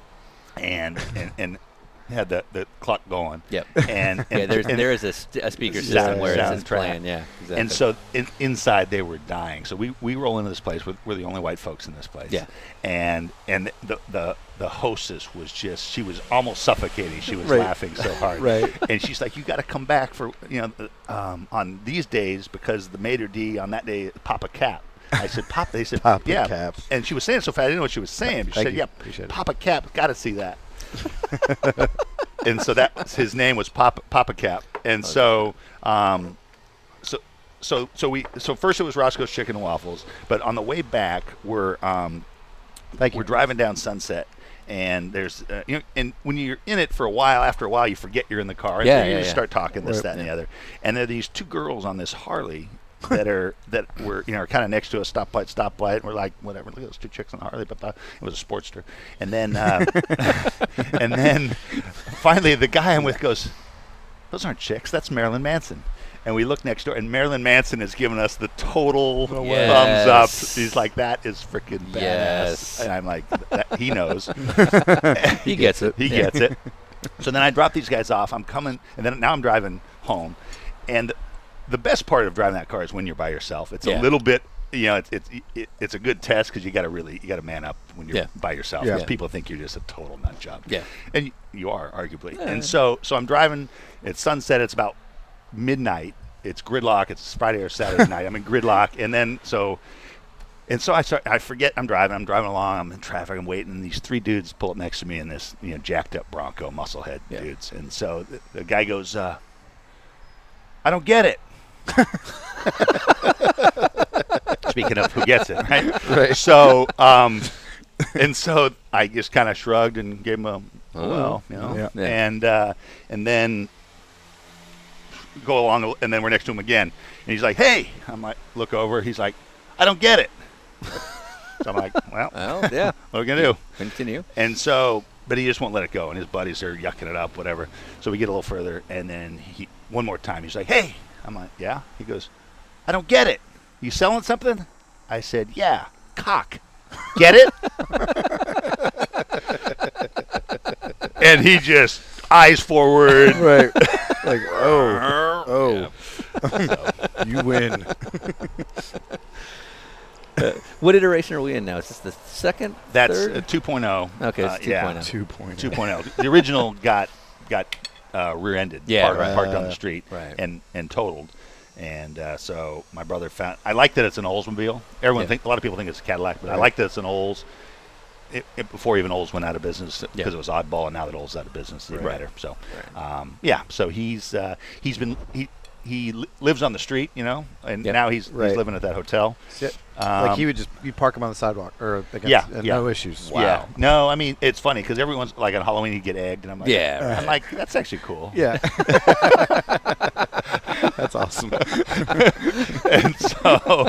And and, and had the, the clock going. Yep. And, and yeah. There's and, there is a, st- a speaker Sound- system where it's, it's playing. Yeah. Exactly. And so in, inside they were dying. So we, we roll into this place. We're, we're the only white folks in this place. Yeah. And and the the the hostess was just she was almost suffocating. She was Right. laughing so hard. Right. And she's like, "You got to come back for you know um, on these days because the maitre d on that day Papa Cap." I said, "Pop." They said, "Pop "Yeah." Cap. And she was saying it so fast, I didn't know what she was saying. She Thank said, you. "Yeah, Appreciate it. Papa Cap, got to see that." and so that his name was Papa Papa Cap. And so um, so so so we so first it was Roscoe's Chicken and Waffles, but on the way back we're um, Thank you. we're driving down Sunset. And there's, uh, you know, and when you're in it for a while, after a while, you forget you're in the car. and Yeah, you yeah, yeah. start talking this, that, and the other. And there are these two girls on this Harley that are that were you know kind of next to a stoplight, stoplight. And we're like, whatever. Look at those two chicks on the Harley, but the, it was a Sportster. And then, uh, and then, finally, the guy I'm with goes, "Those aren't chicks. That's Marilyn Manson." And we look next door, and Marilyn Manson has given us the total way. thumbs up. He's like, "That is freaking badass." Yes. And I'm like, "He knows." he gets it. He gets it. So then I drop these guys off. I'm coming, and then now I'm driving home. And the best part of driving that car is when you're by yourself. It's Yeah. a little bit, you know, it's it's it, it's a good test because you got to really you got to man up when you're Yeah. by yourself. Yeah. Because people think you're just a total nut job. Yeah. and you, you are arguably. And so so I'm driving. It's sunset. It's about midnight. It's gridlock. It's Friday or Saturday night. I'm in gridlock, and then so and so I start, I forget I'm driving. I'm driving along. I'm in traffic. I'm waiting. And these three dudes pull up next to me in this, you know, jacked up Bronco, musclehead Yeah. dudes. And so the, the guy goes, uh, "I don't get it." Speaking of who gets it, right? Right. So, um, and so I just kind of shrugged and gave him a oh, well, you know, Yeah. Yeah. and uh, and then go along, and then we're next to him again, and he's like, "Hey," I'm like, look over. He's like, "I don't get it." so I'm like, "Well, Well, yeah. what are we gonna do?" Continue. And so, but he just won't let it go, and his buddies are yucking it up, whatever. So we get a little further, and then he one more time. He's like, "Hey," I'm like, "Yeah." He goes, "I don't get it. You selling something?" I said, "Yeah, cock. Get it?" and he just eyes forward. right. like, oh, oh, you win. What iteration are we in now? Is this the second? That's third? uh, 2.0. Okay, it's Uh, yeah, 2.0. Two 2.0. the original got got uh, rear-ended, Yeah, parked, right. parked on the street, Right. and and totaled. And uh, so my brother found. I like that it's an Oldsmobile. Everyone Yeah. think a lot of people think it's a Cadillac, but I like that it's an Olds. It, it, before even Olds went out of business because Yeah. it was oddball, and now that Olds out of business, it's Right. better. So, Right. um, yeah. So he's uh, he's been he he li- lives on the street, you know, and Yep. now he's Right. he's living at that hotel. Yeah. Um, like he would just you park him on the sidewalk or against, Yeah, and yeah. no issues. Yeah. No, I mean it's funny because everyone's like on Halloween he'd get egged, and I'm like, Yeah, I'm like that's actually cool. Yeah. That's awesome. and so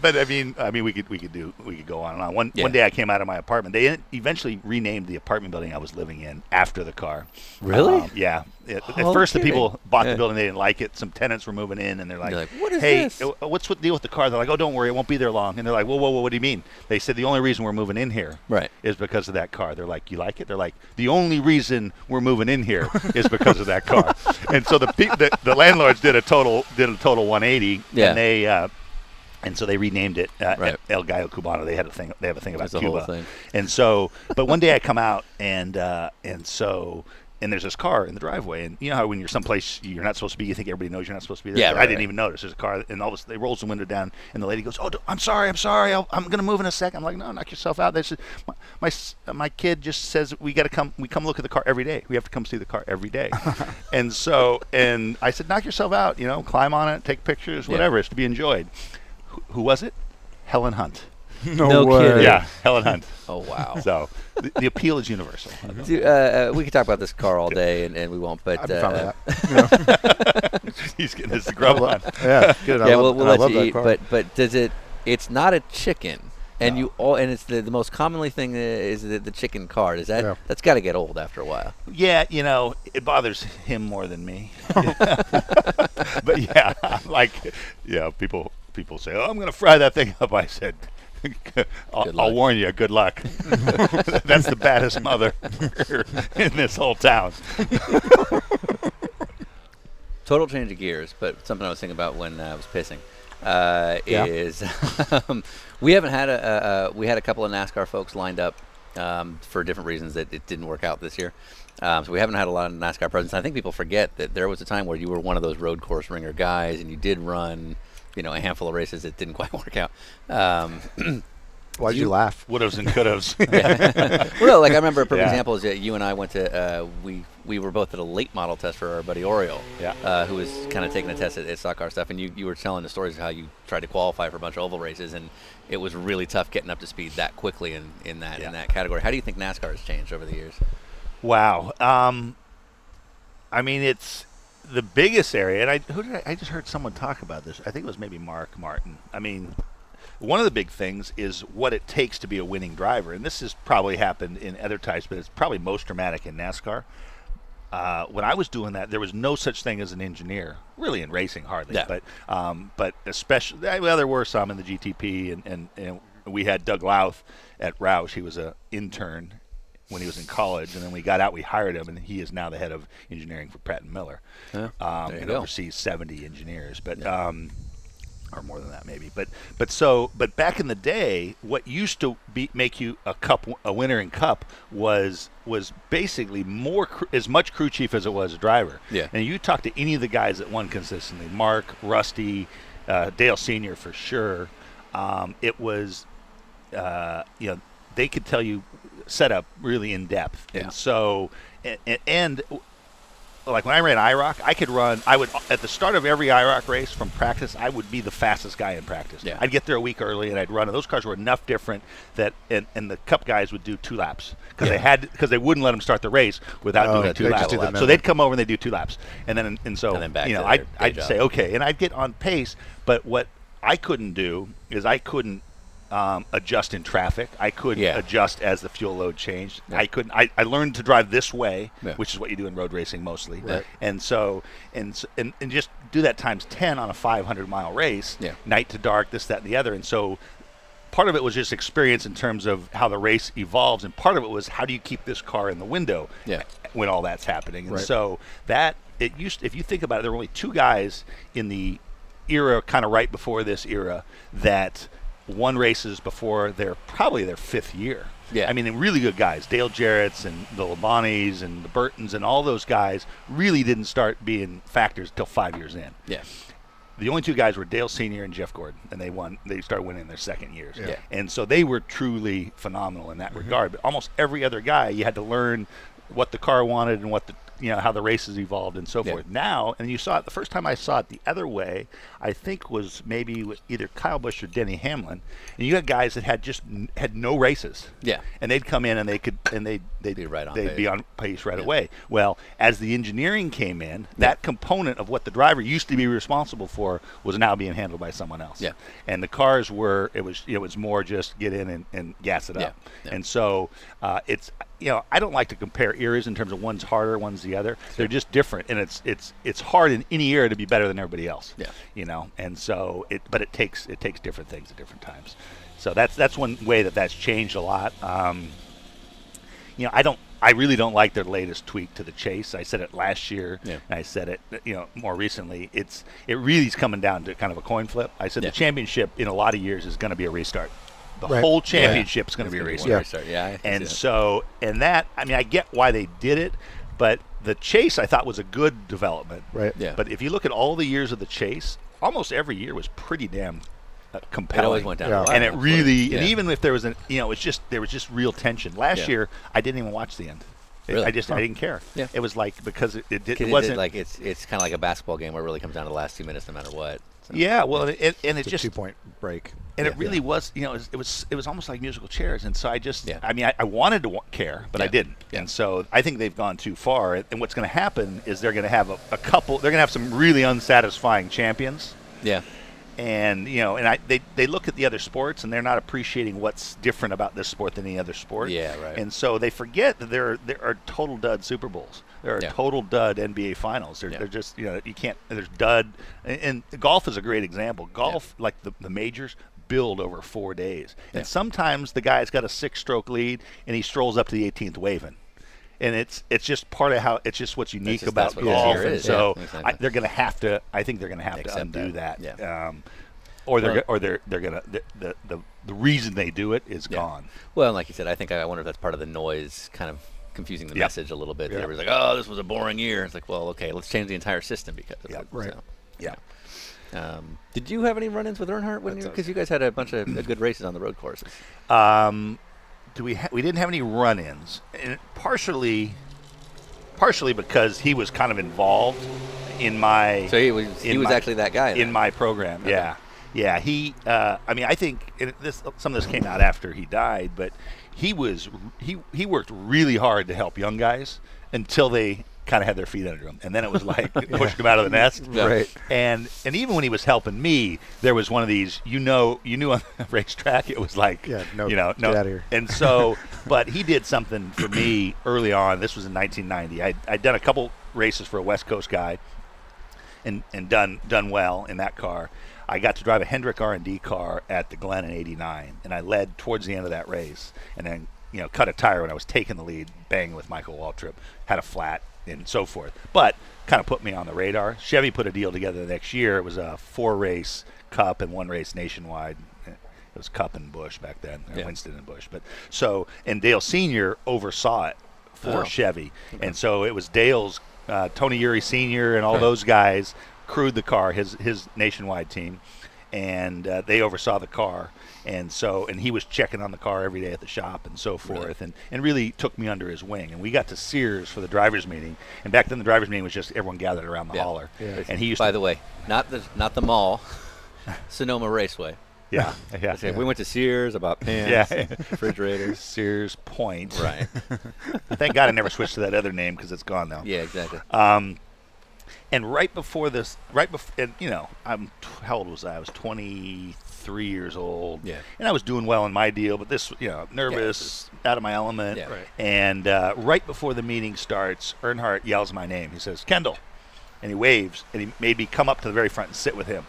but I mean I mean we could we could do we could go on and on. One Yeah. one day I came out of my apartment. They eventually renamed the apartment building I was living in after the car. Really? Um, yeah. At, at Oh, first the people bought Yeah. the building they didn't like it. Some tenants were moving in and they're like, like, "What is "Hey, this?" uh, what's the deal with the car?" They're like, "Oh, don't worry, it won't be there long." And they're like, "Whoa, whoa, whoa, what do you mean?" They said the only reason we're moving in here Right. is because of that car. They're like, "You like it?" They're like, "The only reason we're moving in here is because of that car." and so the, pe- the the landlords did a total did a total 180, Yeah. and they uh, and so they renamed it uh, Right. El Gallo Cubano. They had a thing. They have a thing about There's Cuba. thing. And so, but one day I come out and uh, and so. And there's this car in the driveway, and you know how when you're someplace you're not supposed to be, you think everybody knows you're not supposed to be there. Yeah, right, I didn't right. even notice. There's a car, and all of a sudden they rolls the window down, and the lady goes, "Oh, I'm sorry, I'm sorry, I'll, I'm gonna move in a second. I'm like, "No, knock yourself out." They said, "My my, my kid just says we got to come. We come look at the car every day. We have to come see the car every day." and so, and I said, "Knock yourself out. You know, climb on it, take pictures, Yeah. whatever. It's to be enjoyed." Who, who was it? Helen Hunt. No way. kidding. Yeah, Helen Hunt. Oh wow. So the, the appeal is universal. Do- uh, uh, we could talk about this car all day, and, and we won't. But I'd be fine uh, with that. He's getting his grub on. yeah, good. I yeah, love- we'll, we'll I let love you eat. car. But but does it? It's not a chicken, and No. you all and it's the, the most commonly thing uh, is the, the chicken card. Is that Yeah. that's got to get old after a while? Yeah, you know, it bothers him more than me. but yeah, like, yeah, people people say, "Oh, I'm going to fry that thing up." I said, I'll, I'll warn you, good luck. That's the baddest mother in this whole town. Total change of gears, but something I was thinking about when I was pissing uh, Yeah. is um, we haven't had a we had a couple of NASCAR folks lined up um, for different reasons that it didn't work out this year. Um, so we haven't had a lot of NASCAR presence. I think people forget that there was a time where you were one of those road course ringer guys, and you did run, you know, a handful of races that didn't quite work out. Um, Why'd you, you- laugh? Would-haves and could-haves. well, like I remember a perfect Yeah. example is that you and I went to uh, we we were both at a late model test for our buddy Oriole, Yeah. uh, who was kind of taking a test at, at stock car stuff, and you, you were telling the stories of how you tried to qualify for a bunch of oval races, and it was really tough getting up to speed that quickly in, in that Yeah. in that category. How do you think NASCAR has changed over the years? Wow. Um, I mean, it's the biggest area, and I who did I, I just heard someone talk about this. I think it was maybe Mark Martin. I mean, one of the big things is what it takes to be a winning driver, and this has probably happened in other types, but it's probably most dramatic in NASCAR. Uh, when I was doing that, there was no such thing as an engineer, really in racing, hardly. Yeah. But um, but especially, well, there were some in the GTP, and, and, and we had Doug Louth at Roush. He was a intern when he was in college, and then we got out, we hired him, and he is now the head of engineering for Pratt and Miller, Yeah, um, and go. oversees 70 engineers, but um, or more than that maybe. But but so but back in the day, what used to be make you a cup a winner in cup was was basically more as much crew chief as it was a driver. Yeah. And you talk to any of the guys that won consistently, Mark, Rusty, uh, Dale Senior for sure. Um, it was uh, you know, they could tell you setup really in depth. Yeah. And so, and, and like when I ran IROC, I could run, I would, at the start of every IROC race from practice, I would be the fastest guy in practice. Yeah. I'd get there a week early and I'd run. And those cars were enough different that, and, and the cup guys would do two laps because they had, because they wouldn't let them start the race without Oh, doing two laps. do the so they'd come over and they'd do two laps. And then, and so, And then you know, I'd, I'd job. say, okay. And I'd get on pace. But what I couldn't do is I couldn't um, adjust in traffic. I couldn't Yeah. adjust as the fuel load changed. Yeah. I couldn't. I, I learned to drive this way, Yeah. which is what you do in road racing mostly. Right. And so, and, and and just do that times ten on a 500 mile race, Yeah. night to dark, this, that, and the other. And so, part of it was just experience in terms of how the race evolves, and part of it was how do you keep this car in the window when all that's happening. And Right. so that it used. If you think about it, there were only two guys in the era, kind of right before this era, that won races before their probably their fifth year. Yeah. I mean, really good guys. Dale Jarrett's and the Labontes and the Burtons and all those guys really didn't start being factors until five years in. Yeah. The only two guys were Dale Senior and Jeff Gordon, and they won. They started winning their second years, Yeah. and so they were truly phenomenal in that mm-hmm. regard. But almost every other guy, you had to learn what the car wanted and what the you know how the races evolved and so Yeah. forth. Now, and you saw it the first time I saw it the other way. I think was maybe with either Kyle Busch or Denny Hamlin, and you had guys that had just n- had no races. Yeah. and they'd come in and they could and they they'd Be right on they'd pace. be on pace right Yeah. away. Well, as the engineering came in, that component of what the driver used to be responsible for was now being handled by someone else. Yeah. And the cars were it was it was more just get in and, and gas it Yeah. up. Yeah. And so uh, it's you know I don't like to compare eras in terms of one's harder, one's the other. They're just different, and it's it's it's hard in any era to be better than everybody else. Yeah. You know, and so it but it takes it takes different things at different times. So that's that's one way that that's changed a lot. Um, you know, I don't, I really don't like their latest tweak to the chase. I said it last year, Yeah. and I said it, you know, more recently. It's, it really is coming down to kind of a coin flip. I said Yeah. the championship in a lot of years is going to be a restart. The Right. whole championship is going to be a One restart. restart. Yeah. And so, and that, I mean, I get why they did it, but the chase I thought was a good development. Right. Yeah. But if you look at all the years of the chase, almost every year was pretty damn uh, compelling. it always went down. Yeah. and it really, Yeah. and even if there was an, you know, it's just there was just real tension. Last Yeah. year, I didn't even watch the end. Really? I just I didn't care. Yeah. It was like because it, it, it it- wasn't like it's it's kind of like a basketball game where it really comes down to the last two minutes, no matter what. So- Yeah, well, and it, and it It's a just two point break. and it Yeah. really was, you know, it was, it was it was almost like musical chairs, and so I just, Yeah. I mean, I, I wanted to wa- care, but I didn't, Yeah. and so I think they've gone too far. And what's going to happen is they're going to have a, a couple, they're going to have some really unsatisfying champions, Yeah. And you know, and I they they look at the other sports and they're not appreciating what's different about this sport than any other sport. Yeah, right. And so they forget that there there are total dud Super Bowls. There are Yeah. total dud NBA finals. They're, Yeah. they're just you know you can't. There's dud, and, and golf is a great example. Golf, like the the majors. Build over four days, Yeah. and sometimes the guy's got a six-stroke lead, and he strolls up to the 18th waving, and it's it's just part of how it's just what's unique just- about golf. and so yeah, exactly. I, they're going to have to. I think they're going to have to undo that. that. Yeah. Um, or they're Well- or they're they're gonna the, the the the reason they do it is Yeah. gone. Well, and like you said, I think I wonder if that's part of the noise, kind of confusing the Yep. message a little bit. Yeah. Everybody's like, "Oh, this was a boring year." It's like, well, okay, let's change the entire system because of Yep. it. Right. So, Yeah. um, did you have any run-ins with Earnhardt when That's because you guys had a bunch of good races on the road courses? Um, do we ha- we didn't have any run-ins, and partially partially because he was kind of involved in my So he was he was my- actually that guy in then. my program. Okay. Yeah, yeah. He, uh, I mean, I think and this some of this came out after he died, but he was he he worked really hard to help young guys until they kind of had their feet under them, and then it was like pushing them out of the nest. Yeah. Right. And and even when he was helping me, there was one of these. You know, you knew on the racetrack, it was like, Yeah, no, you know, get no. outta here. And so, but he did something for me early on. This was in 1990. I I'd done a couple races for a West Coast guy, and and done done well in that car. I got to drive a Hendrick R&D car at the Glen in '89, and I led towards the end of that race, and then you know cut a tire when I was taking the lead, banging with Michael Waltrip, had a flat, and so forth. But kind of put me on the radar. Chevy put a deal together the next year. It was a four race Cup and one race nationwide. It was Cup and Busch back then, or Yeah. Winston and Busch. But so and Dale Senior oversaw it for Oh. Chevy, and so it was Dale's uh, Tony Eury Senior and all those guys crewed the car, his his nationwide team, and uh, they oversaw the car. And so, and he was checking on the car every day at the shop and so Really? forth, and, and really took me under his wing. And we got to Sears for the drivers' meeting. And back then, the drivers' meeting was just everyone gathered around the Yeah. hauler. Yeah. And he used By the way, not the not the mall, Sonoma Raceway. yeah, yeah, Okay, We went to Sears about pants, Yeah. refrigerators. Sears Point. Right. Thank God I never switched to that other name because it's gone now. Yeah, exactly. Um, and right before this, right before, and you know, I'm t- how old was I? I was 23 years old. Yeah. And I was doing well in my deal, but this, you know, nervous, this out of my element. Yeah. Right. And uh, right before the meeting starts, Earnhardt yells my name. He says, "Kendall," and he waves, and he made me come up to the very front and sit with him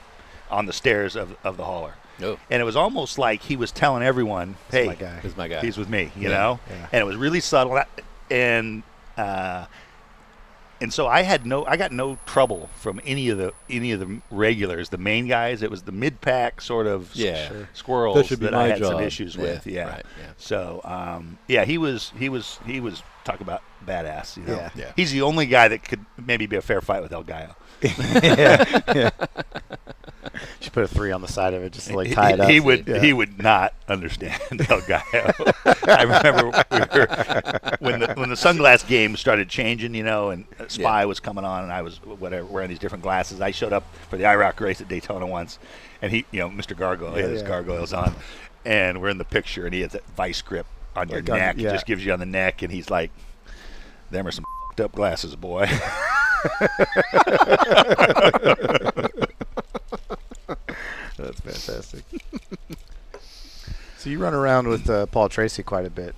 on the stairs of of the hauler. Oh, And it was almost like he was telling everyone, "Hey, this is my guy. He's with me, you Yeah. know, Yeah. and it was really subtle. And uh, and so I had no, I got no trouble from any of the any of the regulars, the main guys. It was the mid pack sort of Yeah. Sure. squirrels That should be I my had some issues Yeah, with. Yeah. right, yeah. So um, yeah, he was he was he was talk about badass. You know, Yeah. Yeah. he's the only guy that could maybe be a fair fight with El Gallo. yeah, yeah. Should put a three on the side of it just to like He- tie it up. He would Yeah. he would not understand El Gallo. I remember we were, when the when the sunglass game started changing, you know, and Spy Yeah. was coming on, and I was whatever wearing these different glasses. I showed up for the IROC race at Daytona once, and he, you know, Mr. Gargoyle, he had his Yeah. gargoyles on, and we're in the picture, and he has that vice grip on your Like neck. He just gives you on the neck, and he's like, "Them are some up glasses, boy." That's fantastic. so you run around with uh, Paul Tracy quite a bit.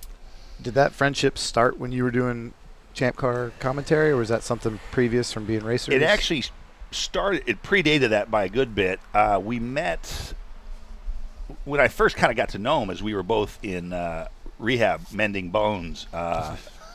Did that friendship start when you were doing Champ Car commentary, or was that something previous from being racers? It actually started. It predated that by a good bit. Uh, we met when I first kind of got to know him, as we were both in uh, rehab, mending bones.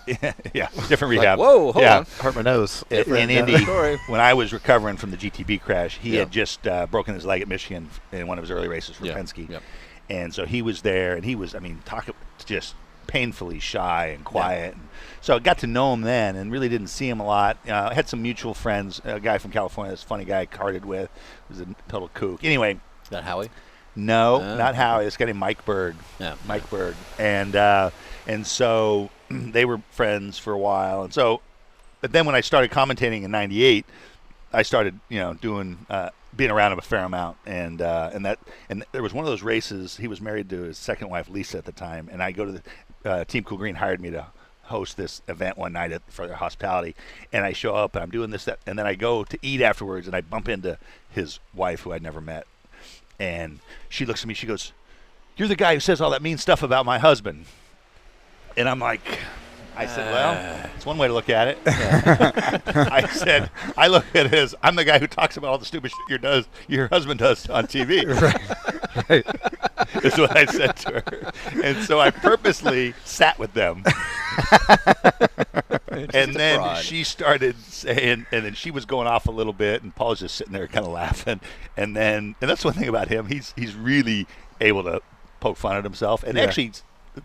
Uh, yeah, different Like, rehab. whoa, hold yeah. on. hurt my nose. In, Different in Indy, when I was recovering from the GTP crash, he Yeah. had just uh, broken his leg at Michigan in one of his early races for Yeah, Penske, yep. and so he was there, and he was, I mean, talking just painfully shy and quiet. And so I got to know him then, and really didn't see him a lot. Uh, I had some mutual friends, a guy from California, this funny guy I carted with, was a total kook. Anyway, Is that Howie? no, Oh. not Howie. This guy named Mike Bird. Yeah. Mike Bird. and uh, and so they were friends for a while, and so. But then when I started commentating in '98, I started, you know, doing uh, being around him a fair amount, and uh, and that and there was one of those races. He was married to his second wife Lisa at the time, and I go to the uh, Team Kool Green hired me to host this event one night at, for their hospitality, and I show up and I'm doing this that, and then I go to eat afterwards, and I bump into his wife who I'd never met, and she looks at me, she goes, "You're the guy who says all that mean stuff about my husband," and I'm like. I said, "Well, uh. it's one way to look at it." I said, "I look at it as I'm the guy who talks about all the stupid shit your does your husband does on TV." right. is what I said to her. And so I purposely sat with them. and then fraud. she started saying, and then she was going off a little bit, and Paul's just sitting there kind of laughing. And then, and that's one thing about him, he's he's really able to poke fun at himself and Yeah. actually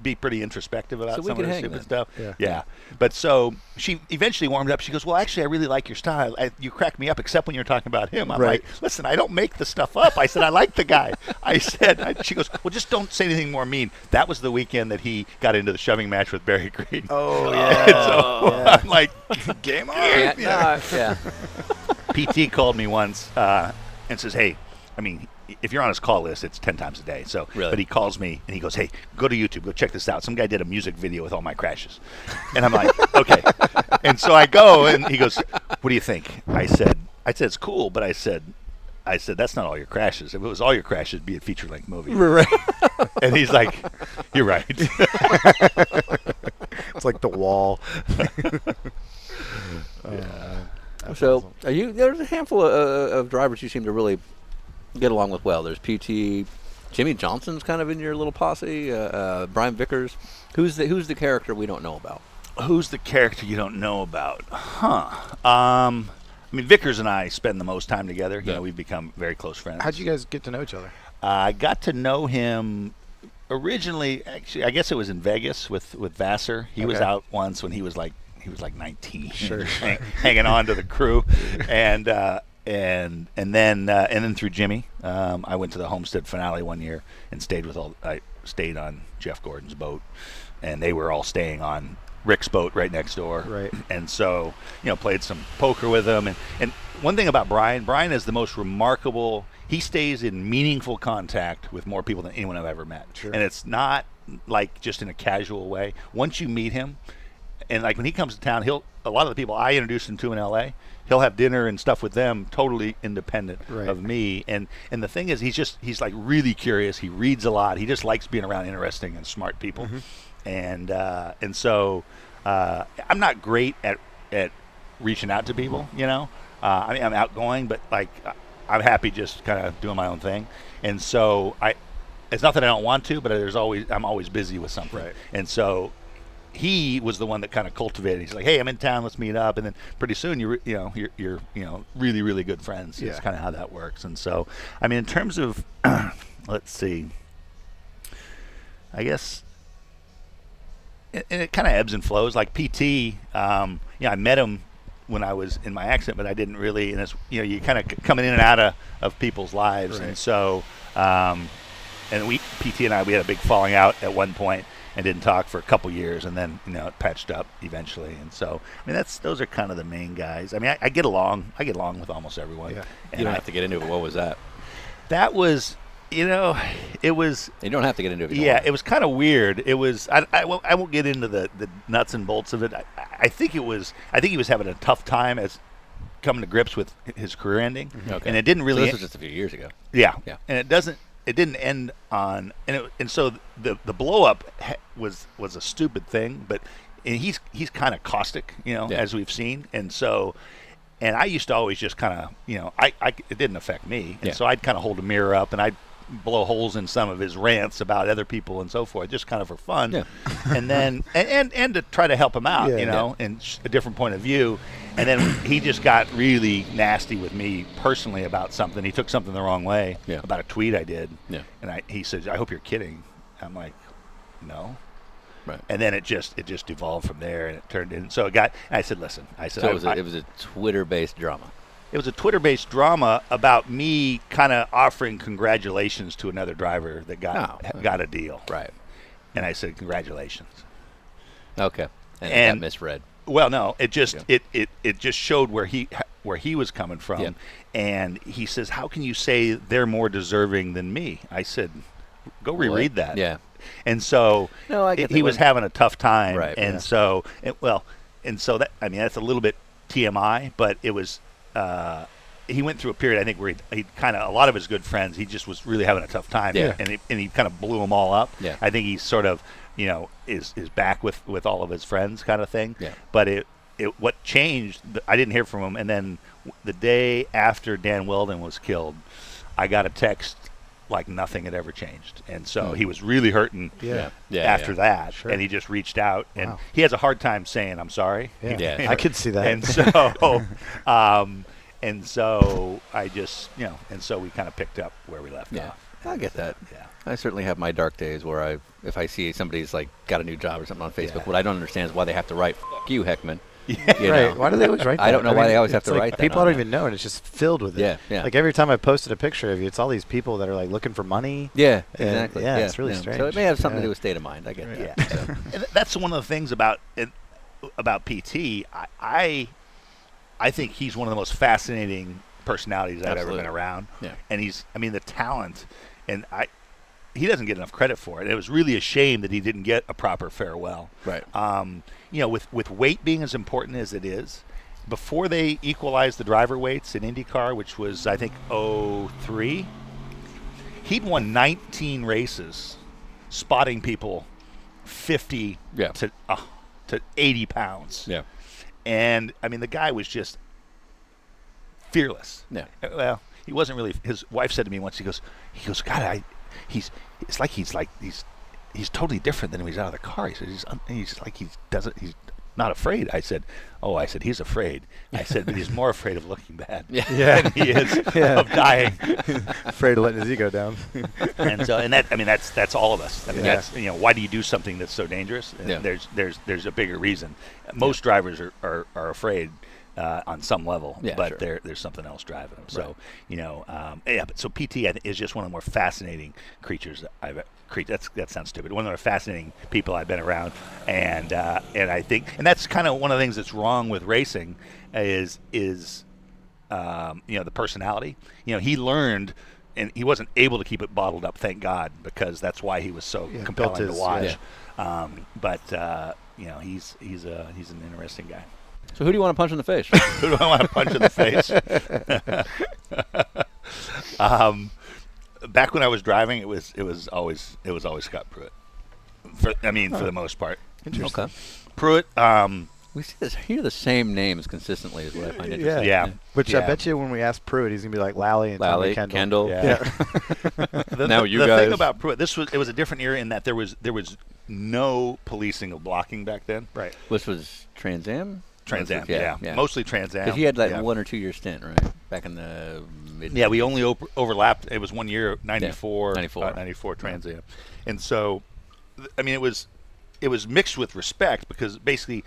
be pretty introspective about So some of the hang stupid then. stuff. Yeah. yeah. But so she eventually warmed up. She goes, "Well, actually, I really like your style. I, you crack me up, except when you're talking about him." I'm Right. like, "Listen, I don't make the stuff up." I said, "I like the guy." I said, I, "She goes, well, just don't say anything more mean." That was the weekend that he got into the shoving match with Barry Green. Oh And so I'm like, game on. Can't Yeah. not, yeah. PT called me once uh, and says, "Hey, I mean, if you're on his call list, it's ten times a day. So, Really? but he calls me and he goes, "Hey, go to YouTube, go check this out. Some guy did a music video with all my crashes," and I'm like, "Okay." And so I go and he goes, "What do you think?" I said, "I said it's cool, but I said." I said, that's not all your crashes. If it was all your crashes, it'd be a feature length movie. Right. And he's like, You're right. It's like the wall. Yeah. So are you? There's a handful of, uh, of drivers you seem to really get along with well. There's PT, Jimmie Johnson's kind of in your little posse. Uh, uh, Brian Vickers. Who's the Who's the character we don't know about? Who's the character you don't know about? Huh. Um, I mean, Vickers and I spend the most time together. You Yeah. know, we've become very close friends. How'd you guys get to know each other? I got to know him originally. Actually, I guess it was in Vegas with with Vasser. He was out once when he was like he was like 19, Sure. hang- hanging on to the crew, and uh, and and then uh, and then through Jimmy, um, I went to the Homestead finale one year and stayed with all. I stayed on Jeff Gordon's boat, and they were all staying on Rick's boat right next door. Right. And so, you know, played some poker with him. And, and one thing about Brian, Brian is the most remarkable. He stays in meaningful contact with more people than anyone I've ever met. Sure. And it's not like just in a casual way. Once you meet him, and like when he comes to town, he'll a lot of the people I introduced him to in L.A. He'll have dinner and stuff with them, totally independent Right. of me. And and the thing is, he's just he's like really curious. He reads a lot. He just likes being around interesting and smart people. And uh, and so uh, I'm not great at at reaching out to people. You know, uh, I mean I'm outgoing, but like I'm happy just kind of doing my own thing. And so I, it's not that I don't want to, but there's always I'm always busy with something. Right. And so he was the one that kind of cultivated. He's like, "Hey, I'm in town. Let's meet up." And then pretty soon, you're you know you're, you're you know really really good friends. It's Yeah. kind of how that works. And so, I mean, in terms of, let's see, I guess, and it kind of ebbs and flows. Like PT, um, yeah, I met him when I was in my accident, but I didn't really. And it's you know you kind of coming in and out of, of people's lives, and so, um, and we PT and I we had a big falling out at one point and didn't talk for a couple years, and then you know it patched up eventually. And so, I mean, that's those are kind of the main guys. I mean, I, I get along. I get along with almost everyone. Yeah. And You don't I- have to get into it. What was that? that was, you know, it was You don't have to get into it. if you don't yeah, want. it was kind of weird. It was. I, I, won't, I won't get into the, the nuts and bolts of it. I, I think it was. I think he was having a tough time as coming to grips with his career ending, mm-hmm. Okay. and it didn't So really. this was just a few years ago. yeah, Yeah. and it doesn't. It didn't end on, and it, and so the the blow up was was a stupid thing, but and he's he's kind of caustic, you know, Yeah. as we've seen, and so. And I used to always just kind of, you know, I, I it didn't affect me, and Yeah. so I'd kind of hold a mirror up and I'd blow holes in some of his rants about other people and so forth, just kind of for fun. Yeah. and then and, and and to try to help him out, Yeah. you know, and sh- a different point of view. And then he just got really nasty with me personally about something. He took something the wrong way Yeah. about a tweet I did. Yeah. And I, he said, "I hope you're kidding." I'm like, "No." Right. And then it just it just evolved from there, and it turned in. So it got. I said, "Listen," I said, So it was, a, I- it was a Twitter-based drama. it was a Twitter-based drama about me kind of offering congratulations to another driver that got Oh, got a deal, Right. and I said, "Congratulations." Okay. And, And- that misread. Well, no, it just Yeah. it, it it just showed where he where he was coming from, Yeah. and he says, "How can you say they're more deserving than me?" I said, "Go reread that." Yeah. And so No, I it- he was having a tough time, Right, and yeah. so it, well, and so that I mean that's a little bit TMI, but it was. Uh, he went through a period, I think, where he, he kind of a lot of his good friends. He just was really having a tough time, Yeah. and he, and he kind of blew them all up. Yeah. I think he's sort of, you know, is is back with with all of his friends, kind of thing. Yeah. But it it what changed? I didn't hear from him, and then the day after Dan Wheldon was killed, I got a text like nothing had ever changed, and so Hmm. he was really hurting Yeah. Yeah. after yeah. that, Sure. and he just reached out, and Wow. he has a hard time saying "I'm sorry." Yeah. Yeah. I could see that. and so, um, and so I just, you know, and so we kind of picked up where we left Yeah. off. I get that. Yeah. I certainly have my dark days where I, if I see somebody's like got a new job or something on Facebook, Yeah. what I don't understand is why they have to write "F- you, Heckman." You right. know? Why do they always write that? I don't know why they always have to like write People on don't there. even know, and it's just filled with it. Yeah, yeah. Like every time I posted a picture of you, it's all these people that are like looking for money. Yeah, And, exactly. yeah, it's really So strange. So it may have something to do with state of mind. I get that. Yeah. and th- that's one of the things about it, about PT. I, I I think he's one of the most fascinating personalities I've Absolutely. ever been around. Yeah. And he's I mean the talent and I he doesn't get enough credit for it. It was really a shame that he didn't get a proper farewell. Right. Um, you know, with with weight being as important as it is, before they equalized the driver weights in IndyCar, which was I think 03, he'd won 19 races, spotting people 50 Yeah. to uh, to 80 pounds. Yeah. And I mean, the guy was just fearless. Yeah. Uh, Well, he wasn't really. His wife said to me once, he goes, he goes, God, I, he's, it's like he's like he's, he's totally different than when he's out of the car. He said he's, he's like he doesn't, he's not afraid. I said, oh, I said he's afraid. I said, but he's more afraid of looking bad Yeah. Yeah. than he is Yeah. of dying. Afraid of letting his ego down. and so, and that, I mean, that's that's all of us. I mean, Yeah. that's you know, why do you do something that's so dangerous? And Yeah. There's there's there's a bigger reason. Most drivers are, are, are afraid uh, on some level, Yeah, but sure. there there's something else driving them. So Right. you know, um, yeah. But so PT is just one of the more fascinating creatures that I've. Cre- that's that sounds stupid. One of the more fascinating people I've been around, and uh, and I think, and that's kind of one of the things that's wrong with racing, is is um, you know the personality. You know, he learned, and he wasn't able to keep it bottled up. Thank God, because that's why he was so Yeah, compelling his- to watch. yeah. Um, but uh, you know, he's he's a he's an interesting guy. So who do you want to punch in the face? Who do I want to punch in the face? um, back when I was driving, it was it was always it was always Scott Pruett. For, I mean, for the most part, Interesting. okay. Pruett. Um, We see this, hear the same names consistently is what I find interesting. yeah. Which I bet you when we ask Pruett, he's gonna be like Lally and Lally, Tommy Kendall. Yeah. Yeah. the, Now the, you the guys- The thing about Pruett, this was it was a different era in that there was there was no policing of blocking back then. right. Which was Trans Am? Trans Am, Yeah, yeah, yeah. mostly Trans Am. Because he had like yeah. one or two year stint, right? Back in the mid. Yeah, we only op- overlapped. It was one year, 94, 94. uh, 94 Trans Am. And so, th- I mean, it was it was mixed with respect because basically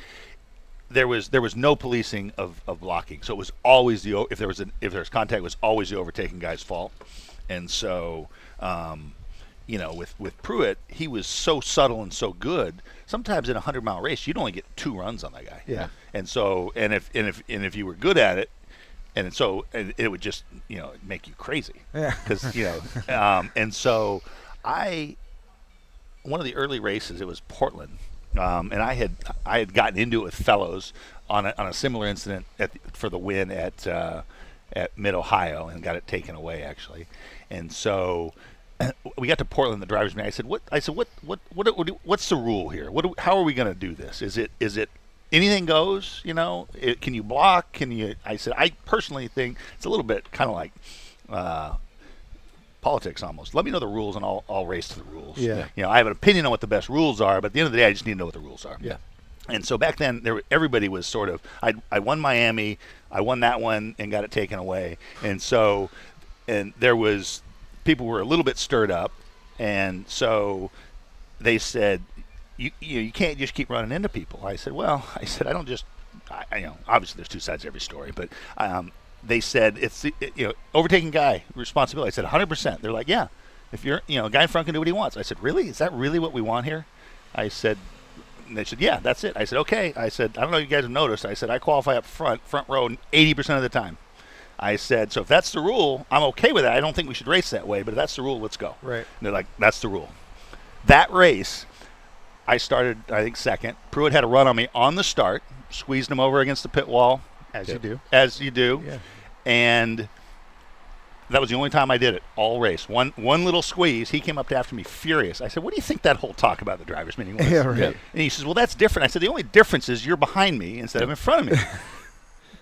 there was there was no policing of, of blocking. So it was always the o- if there was an if there was contact, it was always the overtaking guy's fault. And so, um, you know, with with Pruett, he was so subtle and so good. Sometimes in a hundred mile race, you'd only get two runs on that guy. Yeah. And so, and if and if and if you were good at it, and so and it would just you know make you crazy. Yeah. Because you know, um, and so I one of the early races it was Portland, um, and I had I had gotten into it with Fellows on a, on a similar incident at the, for the win at uh, at Mid Ohio and got it taken away actually, and so. We got to Portland, the drivers' meeting. I said, "What?" I said, "What? What? What? what what's the rule here? What? Do, how are we going to do this? Is it? Is it anything goes? You know? It, can you block? Can you?" I said, "I personally think it's a little bit kind of like uh, politics almost. Let me know the rules, and I'll I'll race to the rules. Yeah. You know, I have an opinion on what the best rules are, but at the end of the day, I just need to know what the rules are. Yeah. And so back then, there everybody was sort of. I I won Miami, I won that one, and got it taken away. And so, and there was people were a little bit stirred up, and so they said, you you, you can't just keep running into people. I said, well, I said I don't just, I, I you know, obviously there's two sides to every story, but um, they said it's it, you know overtaking guy responsibility. I said 100. percent They're like, yeah, if you're you know a guy in front can do what he wants. I said, really? Is that really what we want here? I said, they said, yeah, that's it. I said, okay. I said, I don't know if you guys have noticed. I said, I qualify up front, front row, 80% of the time. I said, so if that's the rule, I'm okay with it. I don't think we should race that way, but if that's the rule, let's go. Right. And they're like, that's the rule. That race, I started, I think, second. Pruett had a run on me on the start, squeezed him over against the pit wall, As you do. as you do. Yeah. And that was the only time I did it all race. One one little squeeze, he came up to after me furious. I said, "What do you think that whole talk about the drivers' meeting was?" Yeah, right. Yeah. And he says, "Well, that's different." I said, "The only difference is you're behind me instead of in front of me."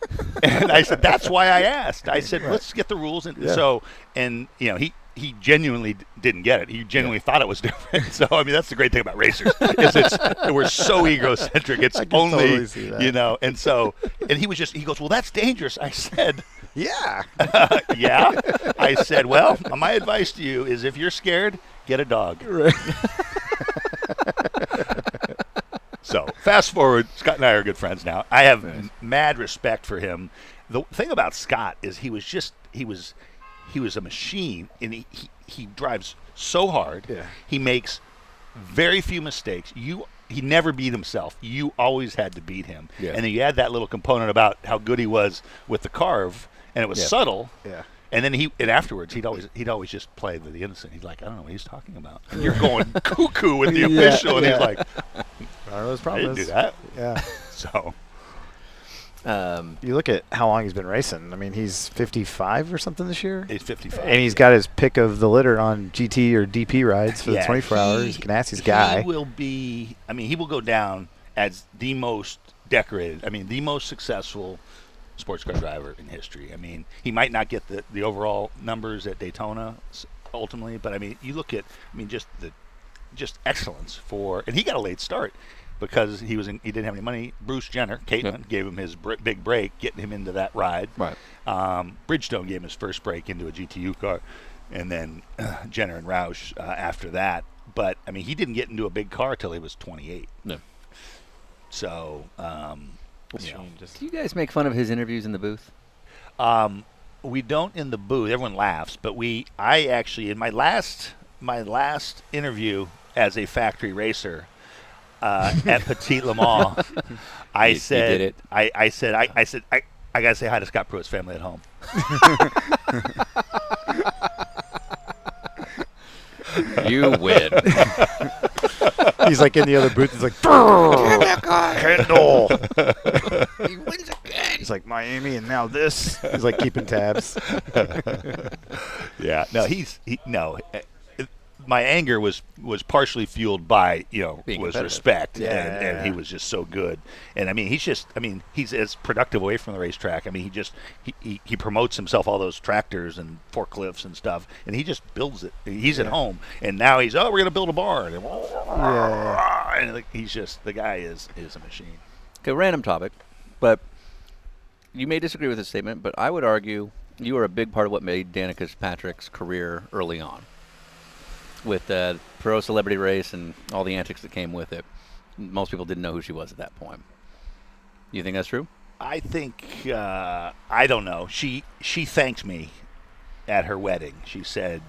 and I said, "That's why I asked." I said, "Let's get the rules." And Yeah. so, and you know, he he genuinely didn't get it. He genuinely thought it was different. so, I mean, that's the great thing about racers is it's we're so egocentric. It's only totally you know. And so, and he was just he goes, "Well, that's dangerous." I said. Yeah. yeah. I said, well, my advice to you is if you're scared, get a dog. right. So fast forward, Scott and I are good friends now. I have m- mad respect for him. The thing about Scott is he was just he was he was a machine, and he he, he drives so hard. Yeah. He makes very few mistakes. You he never beat himself. You always had to beat him. Yeah. And then you add that little component about how good he was with the carve, and it was Yeah. subtle. Yeah. And then he and afterwards he'd always he'd always just play with the innocent. He's like, I don't know what he's talking about. And you're going cuckoo with the official, and he's like, I don't I didn't do that. Yeah. So Um, You look at how long he's been racing. I mean, he's 55 or something this year. he's 55. And he's got his pick of the litter on GT or DP rides for Yeah, the 24 hours. he- Ganassi's guy. He will be. I mean, he will go down as the most decorated. I mean, the most successful sports car driver in history. I mean, he might not get the the overall numbers at Daytona ultimately, but I mean, you look at. I mean, just the just excellence for, and he got a late start. Because he was in, he didn't have any money. Bruce Jenner, Caitlyn, gave him his br- big break, getting him into that ride. Right. Um, Bridgestone gave him his first break into a GTU car, and then uh, Jenner and Roush uh, after that. But I mean, he didn't get into a big car till he was 28. No. So, um, you know, do you guys make fun of his interviews in the booth? um, we don't in the booth. Everyone laughs, but we. I actually in my last my last interview as a factory racer uh, at Petit Le Mans, I You- you said did it. I, I said I, I said I, I gotta say hi to Scott Pruett's family at home. You win. he's like in the other booth. He's like, Kendall. he wins again. He's like Miami, and now this. He's like keeping tabs. Yeah. No, he's he, no. It- My anger was was partially fueled by you know Being was respect Yeah, and, and yeah, he was just so good. And I mean he's just I mean he's as productive away from the racetrack. I mean he just he, he, he promotes himself all those tractors and forklifts and stuff and he just builds it. He's at home and now he's oh we're gonna build a barn. And, Yeah, and he's just the guy is is a machine. Okay, random topic, but you may disagree with this statement, but I would argue you were a big part of what made Danica Patrick's career early on. With uh, pro celebrity race and all the antics that came with it, most people didn't know who she was at that point. You think that's true? I think uh, I don't know. She she thanked me at her wedding. She said,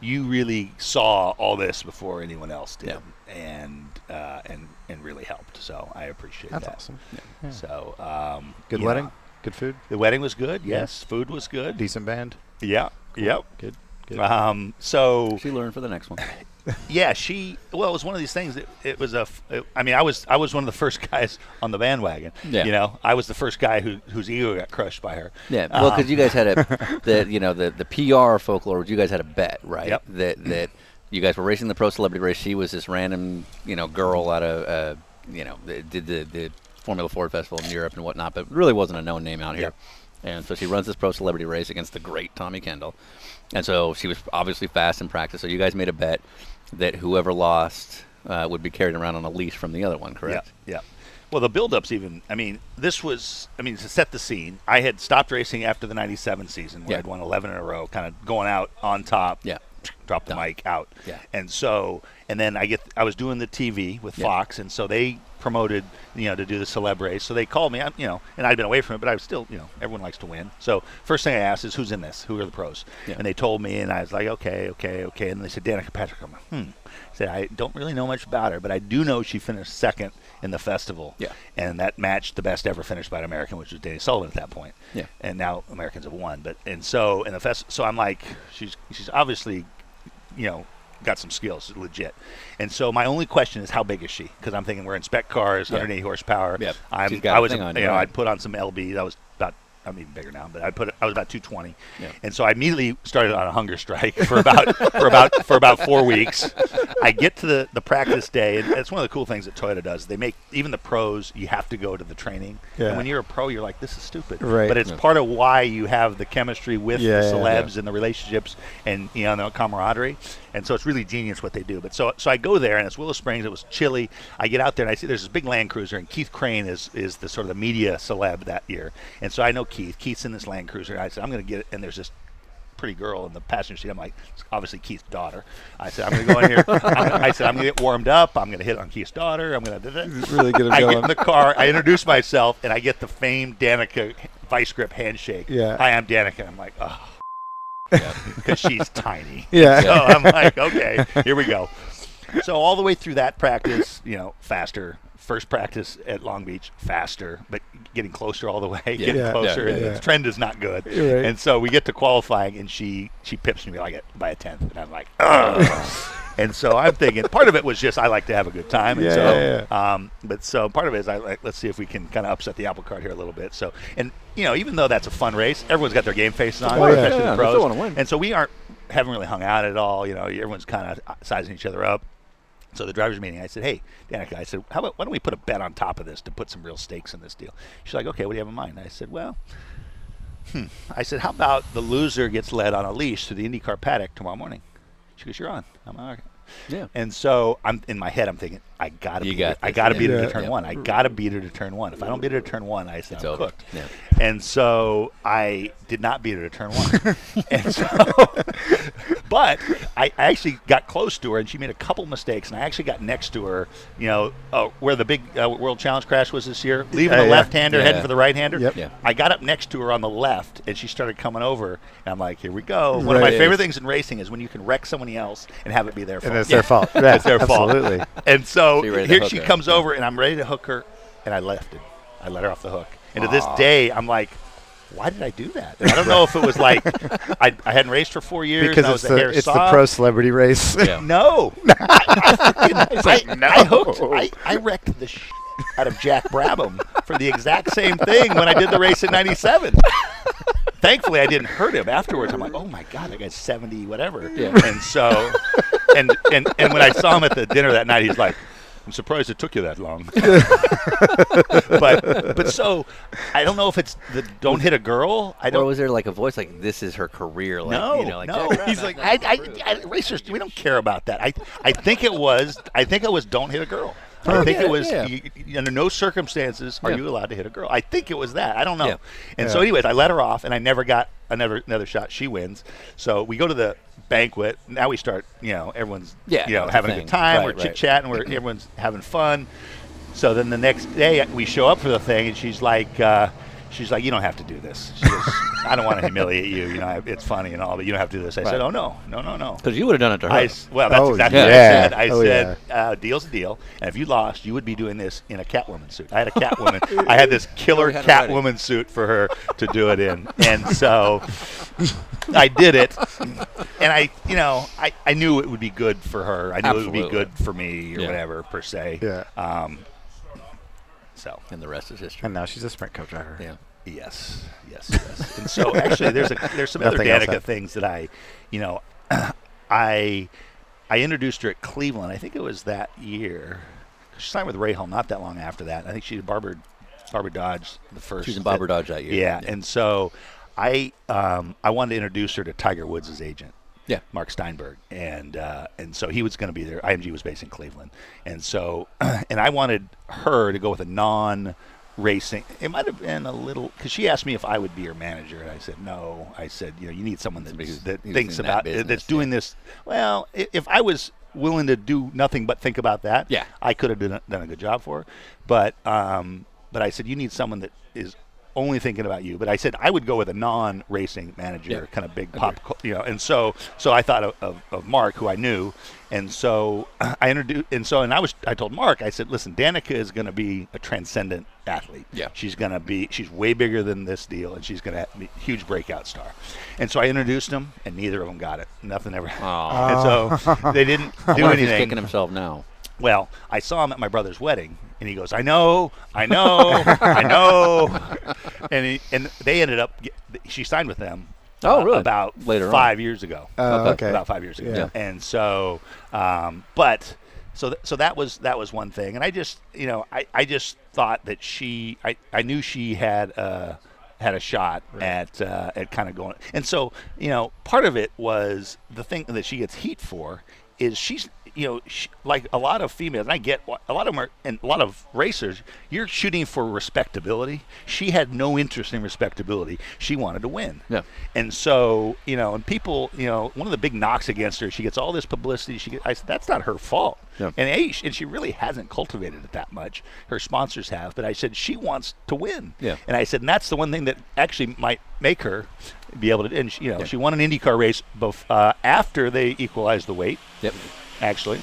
"You really saw all this before anyone else did, Yeah. and uh, and and really helped." So I appreciate that. That's that. awesome. So um, Good wedding. know, Good food. the wedding was good. Yeah. Yes, food was good. Decent band. Yeah. Yep. Good. Good. Um, so She learned for the next one. yeah, she. Well, it was one of these things. That it was a. f- it- I mean, I was I was one of the first guys on the bandwagon. Yeah. You know, I was the first guy who whose ego got crushed by her. Yeah, well, because Um, you guys had a, the you know the the PR folklore. You guys had a bet, right? Yep. That that you guys were racing the pro celebrity race. She was this random you know girl out of uh, you know that did the the Formula Ford Festival in Europe and whatnot, but really wasn't a known name out here. Yep. And so she runs this pro celebrity race against the great Tommy Kendall, and so she was obviously fast in practice. So you guys made a bet that whoever lost uh, would be carried around on a leash from the other one, correct? Yeah, yeah. Well, the build-ups even. I mean, this was. I mean, to set the scene, I had stopped racing after the '97 season, where Yeah. I'd won 11 in a row, kind of going out on top. Yeah. Drop the Done. mic out. Yeah. And so, and then I get. I was doing the TV with Yeah. Fox, and so they promoted, you know, to do the celeb race. So they called me, I'm, you know, and I'd been away from it, but I was still, you know, everyone likes to win. So first thing I asked is, who's in this? Who are the pros? Yeah. And they told me, and I was like, okay, okay, okay. And they said Danica Patrick. I'm like, hmm. I said I don't really know much about her, but I do know she finished second in the festival. Yeah. And that matched the best ever finished by an American, which was Danny Sullivan at that point. Yeah. And now Americans have won, but and so in the fest, so I'm like, she's she's obviously, you know, got some skills, legit. And so my only question is, how big is she? Because I'm thinking we're in spec cars, Yeah. 180 horsepower. Yep. I'm, She's got I was, on you know, right. I'd put on some LBs. I was. I'm even bigger now, but I put I was about 220, Yeah. and so I immediately started on a hunger strike for about for about for about four weeks. I get to the, the practice day, and it's one of the cool things that Toyota does. They make even the pros. You have to go to the training. Yeah. And when you're a pro, you're like, this is stupid. Right. But it's part of why you have the chemistry with Yeah, the yeah, celebs and the relationships and you know the camaraderie. And so it's really genius what they do. But so so I go there and it's Willow Springs. It was chilly. I get out there and I see there's this big Land Cruiser and Keith Crane is is the sort of the media celeb that year. And so I know Keith. Keith's in this Land Cruiser. I said I'm going to get it. And there's this pretty girl in the passenger seat. I'm like, it's obviously Keith's daughter. I said I'm going to go in here. Gonna, I said I'm going to get warmed up. I'm going to hit on Keith's daughter. I'm going to Really get him I going. get in the car. I introduce myself, and I get the famed Danica vice grip handshake. Yeah. Hi, I'm Danica. I'm like, oh, because she's tiny. Yeah. So I'm like, okay, here we go. So all the way through that practice, you know, faster. First practice at Long Beach, faster, but getting closer all the way, getting Yeah. closer, Yeah, and yeah, the trend is not good. Right. And so we get to qualifying, and she she pips me like it by a tenth, and I'm like, Ugh. and so I'm thinking part of it was just I like to have a good time, and Yeah, so yeah, yeah. um, but so part of it is I like let's see if we can kind of upset the apple cart here a little bit. So and you know even though that's a fun race, everyone's got their game faces on, Oh, yeah. especially Yeah, the pros. still wanna win. And so we aren't haven't really hung out at all. You know, everyone's kind of sizing each other up. So the drivers' meeting, I said, "Hey, Danica, I said, how about why don't we put a bet on top of this to put some real stakes in this deal?" She's like, "Okay, what do you have in mind?" I said, "Well." Hmm. I said, "How about the loser gets led on a leash to the IndyCar paddock tomorrow morning?" She goes, "You're on." I'm like, "Okay." Yeah. And so I'm in my head. I'm thinking, I gotta You beat got her. I gotta yeah. beat her to turn Yeah. one. I gotta beat her to turn one. If I don't beat her to turn one, I said It's I'm over. cooked. Yeah. And so I did not beat her to turn one. and so, but I, I actually got close to her, and she made a couple mistakes, and I actually got next to her. You know, uh, where the big uh, World Challenge crash was this year, leaving Yeah, the yeah. left-hander, Yeah. heading for the right-hander. Yep. Yeah. I got up next to her on the left, and she started coming over, and I'm like, "Here we go." One of my favorite things in racing is when you can wreck somebody else and have it be their fault. and it's their fault. Yeah, It's their fault. absolutely. And so, So you're ready to here she her. comes over, and I'm ready to hook her, and I left it. I let her off the hook. And to this day, I'm like, why did I do that? And I don't know if it was like I, I hadn't raced for four years. Because it's was a hair the it's the pro celebrity race. Yeah. No, I, like, no. I hooked. I, I wrecked the shit out of Jack Brabham for the exact same thing when I did the race in '97. Thankfully, I didn't hurt him afterwards. I'm like, oh my god, that guy's 70, whatever. Yeah. And so, and and and when I saw him at the dinner that night, he's like. I'm surprised it took you that long. but but so I don't know if it's the don't hit a girl. I Or don't was there like a voice like this is her career? Like, no, you know, like no. He's like, that's I. I, I, racers, we don't care about that. I, I think it was, I think it was, don't hit a girl. I think Yeah, it was, yeah. you, under no circumstances are Yeah. you allowed to hit a girl. I think it was that. I don't know. And so, anyways, I let her off, and I never got another another shot. She wins. So we go to the banquet. Now we start. You know, everyone's Yeah, you know having a good time. Right, we're right. chit chatting. We're everyone's having fun. So then the next day we show up for the thing, and she's like, uh, she's like, you don't have to do this. She goes, I don't want to humiliate you. You know, it's funny and all, but you don't have to do this. I Right. said, oh no, no, no, no. Because you would have done it to her. I s- well, that's Oh, exactly yeah. what I said. I Oh, said, uh, deal's a deal. And if you lost, you would be doing this in a Catwoman suit. I had a Catwoman. I had this killer Already had it ready. Catwoman suit for her to do it in. And so I did it. And I, you know, I, I knew it would be good for her. I knew it would be good for me or Yeah. whatever, per se. Yeah. Um, so. and the rest is history. And now she's a sprint cup driver. Yeah. Yes, yes, yes. and so actually, there's a there's some other Danica things that I, you know, I I introduced her at Cleveland. I think it was that year. She signed with Rahal not that long after that. I think she did Barbara Barber Dodge the first. She was in Barber Dodge that year. Yeah, and so I um, I wanted to introduce her to Tiger Woods' agent. Yeah. Mark Steinberg, and uh, and so he was going to be there. IMG was based in Cleveland, and so and I wanted her to go with a non racing. It might have been a little because she asked me if I would be her manager, and I said no. I said you know you need someone that that thinks in that about business, that's yeah. doing this. Well, if I was willing to do nothing but think about that, Yeah. I could have done, a- done a good job for her. But um, but I said you need someone that is only thinking about you. But I said I would go with a non-racing manager, Yeah. kind of big pop, you know. And so, so I thought of, of, of Mark, who I knew, and so I introduced, and so, and I was, I told Mark, I said, listen, Danica is going to be a transcendent athlete. Yeah. she's going to be, she's way bigger than this deal, and she's going to be a huge breakout star. And so I introduced them, and neither of them got it. Nothing ever. Aw. And so they didn't do if he's anything. kicking himself now. Well, I saw him at my brother's wedding, and he goes, "I know, I know, I know," and he, and they ended up. She signed with them. Oh, uh, really? About Later on. five years ago. Oh, Okay. okay. About five years ago. Yeah. And so, um, but so th- so that was that was one thing, and I just you know I, I just thought that she I, I knew she had uh, had a shot at uh, at kind of going, and so you know part of it was the thing that she gets heat for is she's you know she, like a lot of females and I get a lot of them are, and a lot of racers you're shooting for respectability she had no interest in respectability she wanted to win Yeah. and so, you know, and people, you know, one of the big knocks against her, she gets all this publicity. She, get, I said, that's not her fault. Yeah. And A, sh- and she really hasn't cultivated it that much. Her sponsors have, but I said she wants to win. Yeah. And I said, and that's the one thing that actually might make her be able to. And she, you know, she won an IndyCar race both uh, after they equalized the weight, Yep. Actually.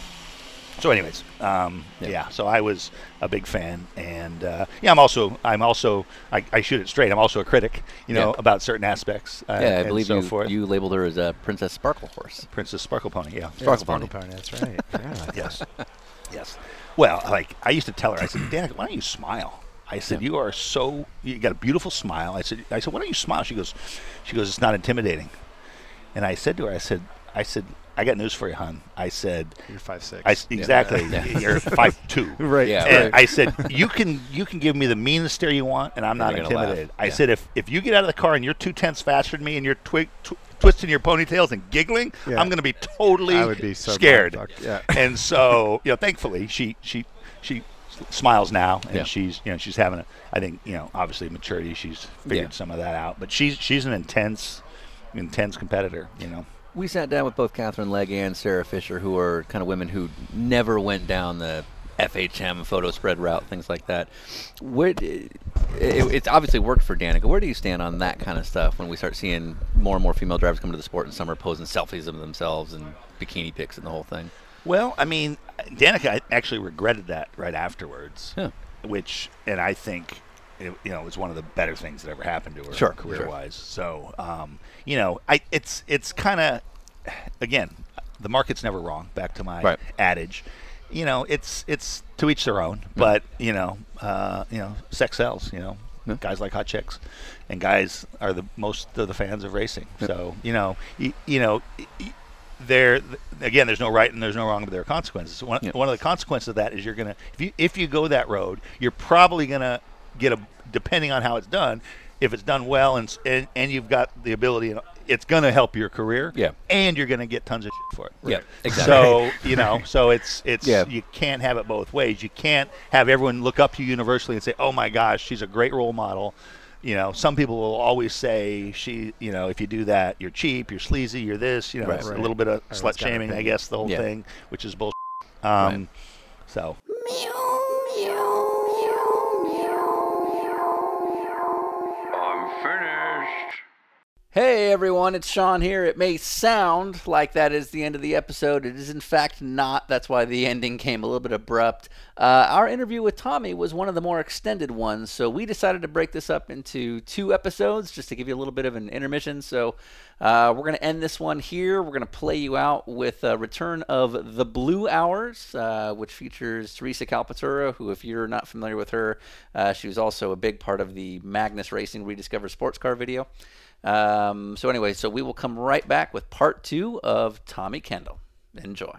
So, anyways, um, Yeah. yeah. So I was a big fan, and uh, yeah, I'm also I'm also I, I shoot it straight. I'm also a critic, you know, Yeah. about certain aspects. Uh, Yeah, I and believe so you, forth. you labeled her as a Princess Sparkle Horse. Princess Sparkle Pony. Yeah. Yeah, Sparkle Sparkle Pony. Pony. That's right. Yeah. Yes. yes. Well, like I used to tell her, I said, Danica, why don't you smile? I said, you are so you got a beautiful smile. I said, I said, why don't you smile? She goes, she goes, it's not intimidating. And I said to her, I said, I said, I got news for you, hon. I said, You're five six. I s- exactly. Yeah. You're five two. Right. Yeah. And right. I said, you can you can give me the meanest stare you want, and I'm not you're laugh. intimidated. I Yeah. said, if if you get out of the car and you're two tenths faster than me, and you're twi- tw- twisting your ponytails and giggling, Yeah. I'm going to be totally I would be so scared. yeah. And so, you know, thankfully, she she she smiles now, and Yeah. she's you know she's having a I think you know obviously maturity. She's figured Yeah. some of that out, but she's she's an intense intense competitor. You know. We sat down with both Katherine Legge and Sarah Fisher, who are kind of women who never went down the FHM photo spread route, things like that. Where it, it's obviously worked for Danica. Where do you stand on that kind of stuff when we start seeing more and more female drivers come to the sport in summer posing selfies of themselves and bikini pics and the whole thing? Well, I mean, Danica actually regretted that right afterwards. Yeah. Which, and I think, it, you know, was one of the better things that ever happened to her Sure, career-wise. So, um, you know, I it's it's kind of, again, the market's never wrong. Back to my Right. adage. You know, it's it's to each their own. But you know, uh, you know, sex sells. You know, Yeah. guys like hot chicks, and guys are the most of the fans of racing. So you know, you, you know. y- y- there again there's no right and there's no wrong but there are consequences one, Yeah. one of the consequences of that is you're gonna if you if you go that road you're probably gonna get a depending on how it's done if it's done well and and, and you've got the ability it's gonna help your career Yeah. and you're gonna get tons of shit for it Yeah, exactly. so you know so it's it's Yeah. you can't have it both ways you can't have everyone look up to you universally and say oh my gosh she's a great role model you know, some people will always say she, you know, if you do that, you're cheap, you're sleazy, you're this, you know, Right. it's Right. a little bit of Everyone's slut got an shaming, I guess, the whole Yeah. thing, which is bullshit. Um, So, I'm Hey everyone, it's Sean here. It may sound like that is the end of the episode. It is in fact not. That's why the ending came a little bit abrupt. Uh, our interview with Tommy was one of the more extended ones, so we decided to break this up into two episodes just to give you a little bit of an intermission. So uh, we're going to end this one here. We're going to play you out with a return of The Blue Hours, uh, which features Teresa Calpatura, who, if you're not familiar with her, uh, she was also a big part of the Magnus Racing Rediscover Sports Car video. Um, so anyway, so we will come right back with part two of Tommy Kendall. Enjoy.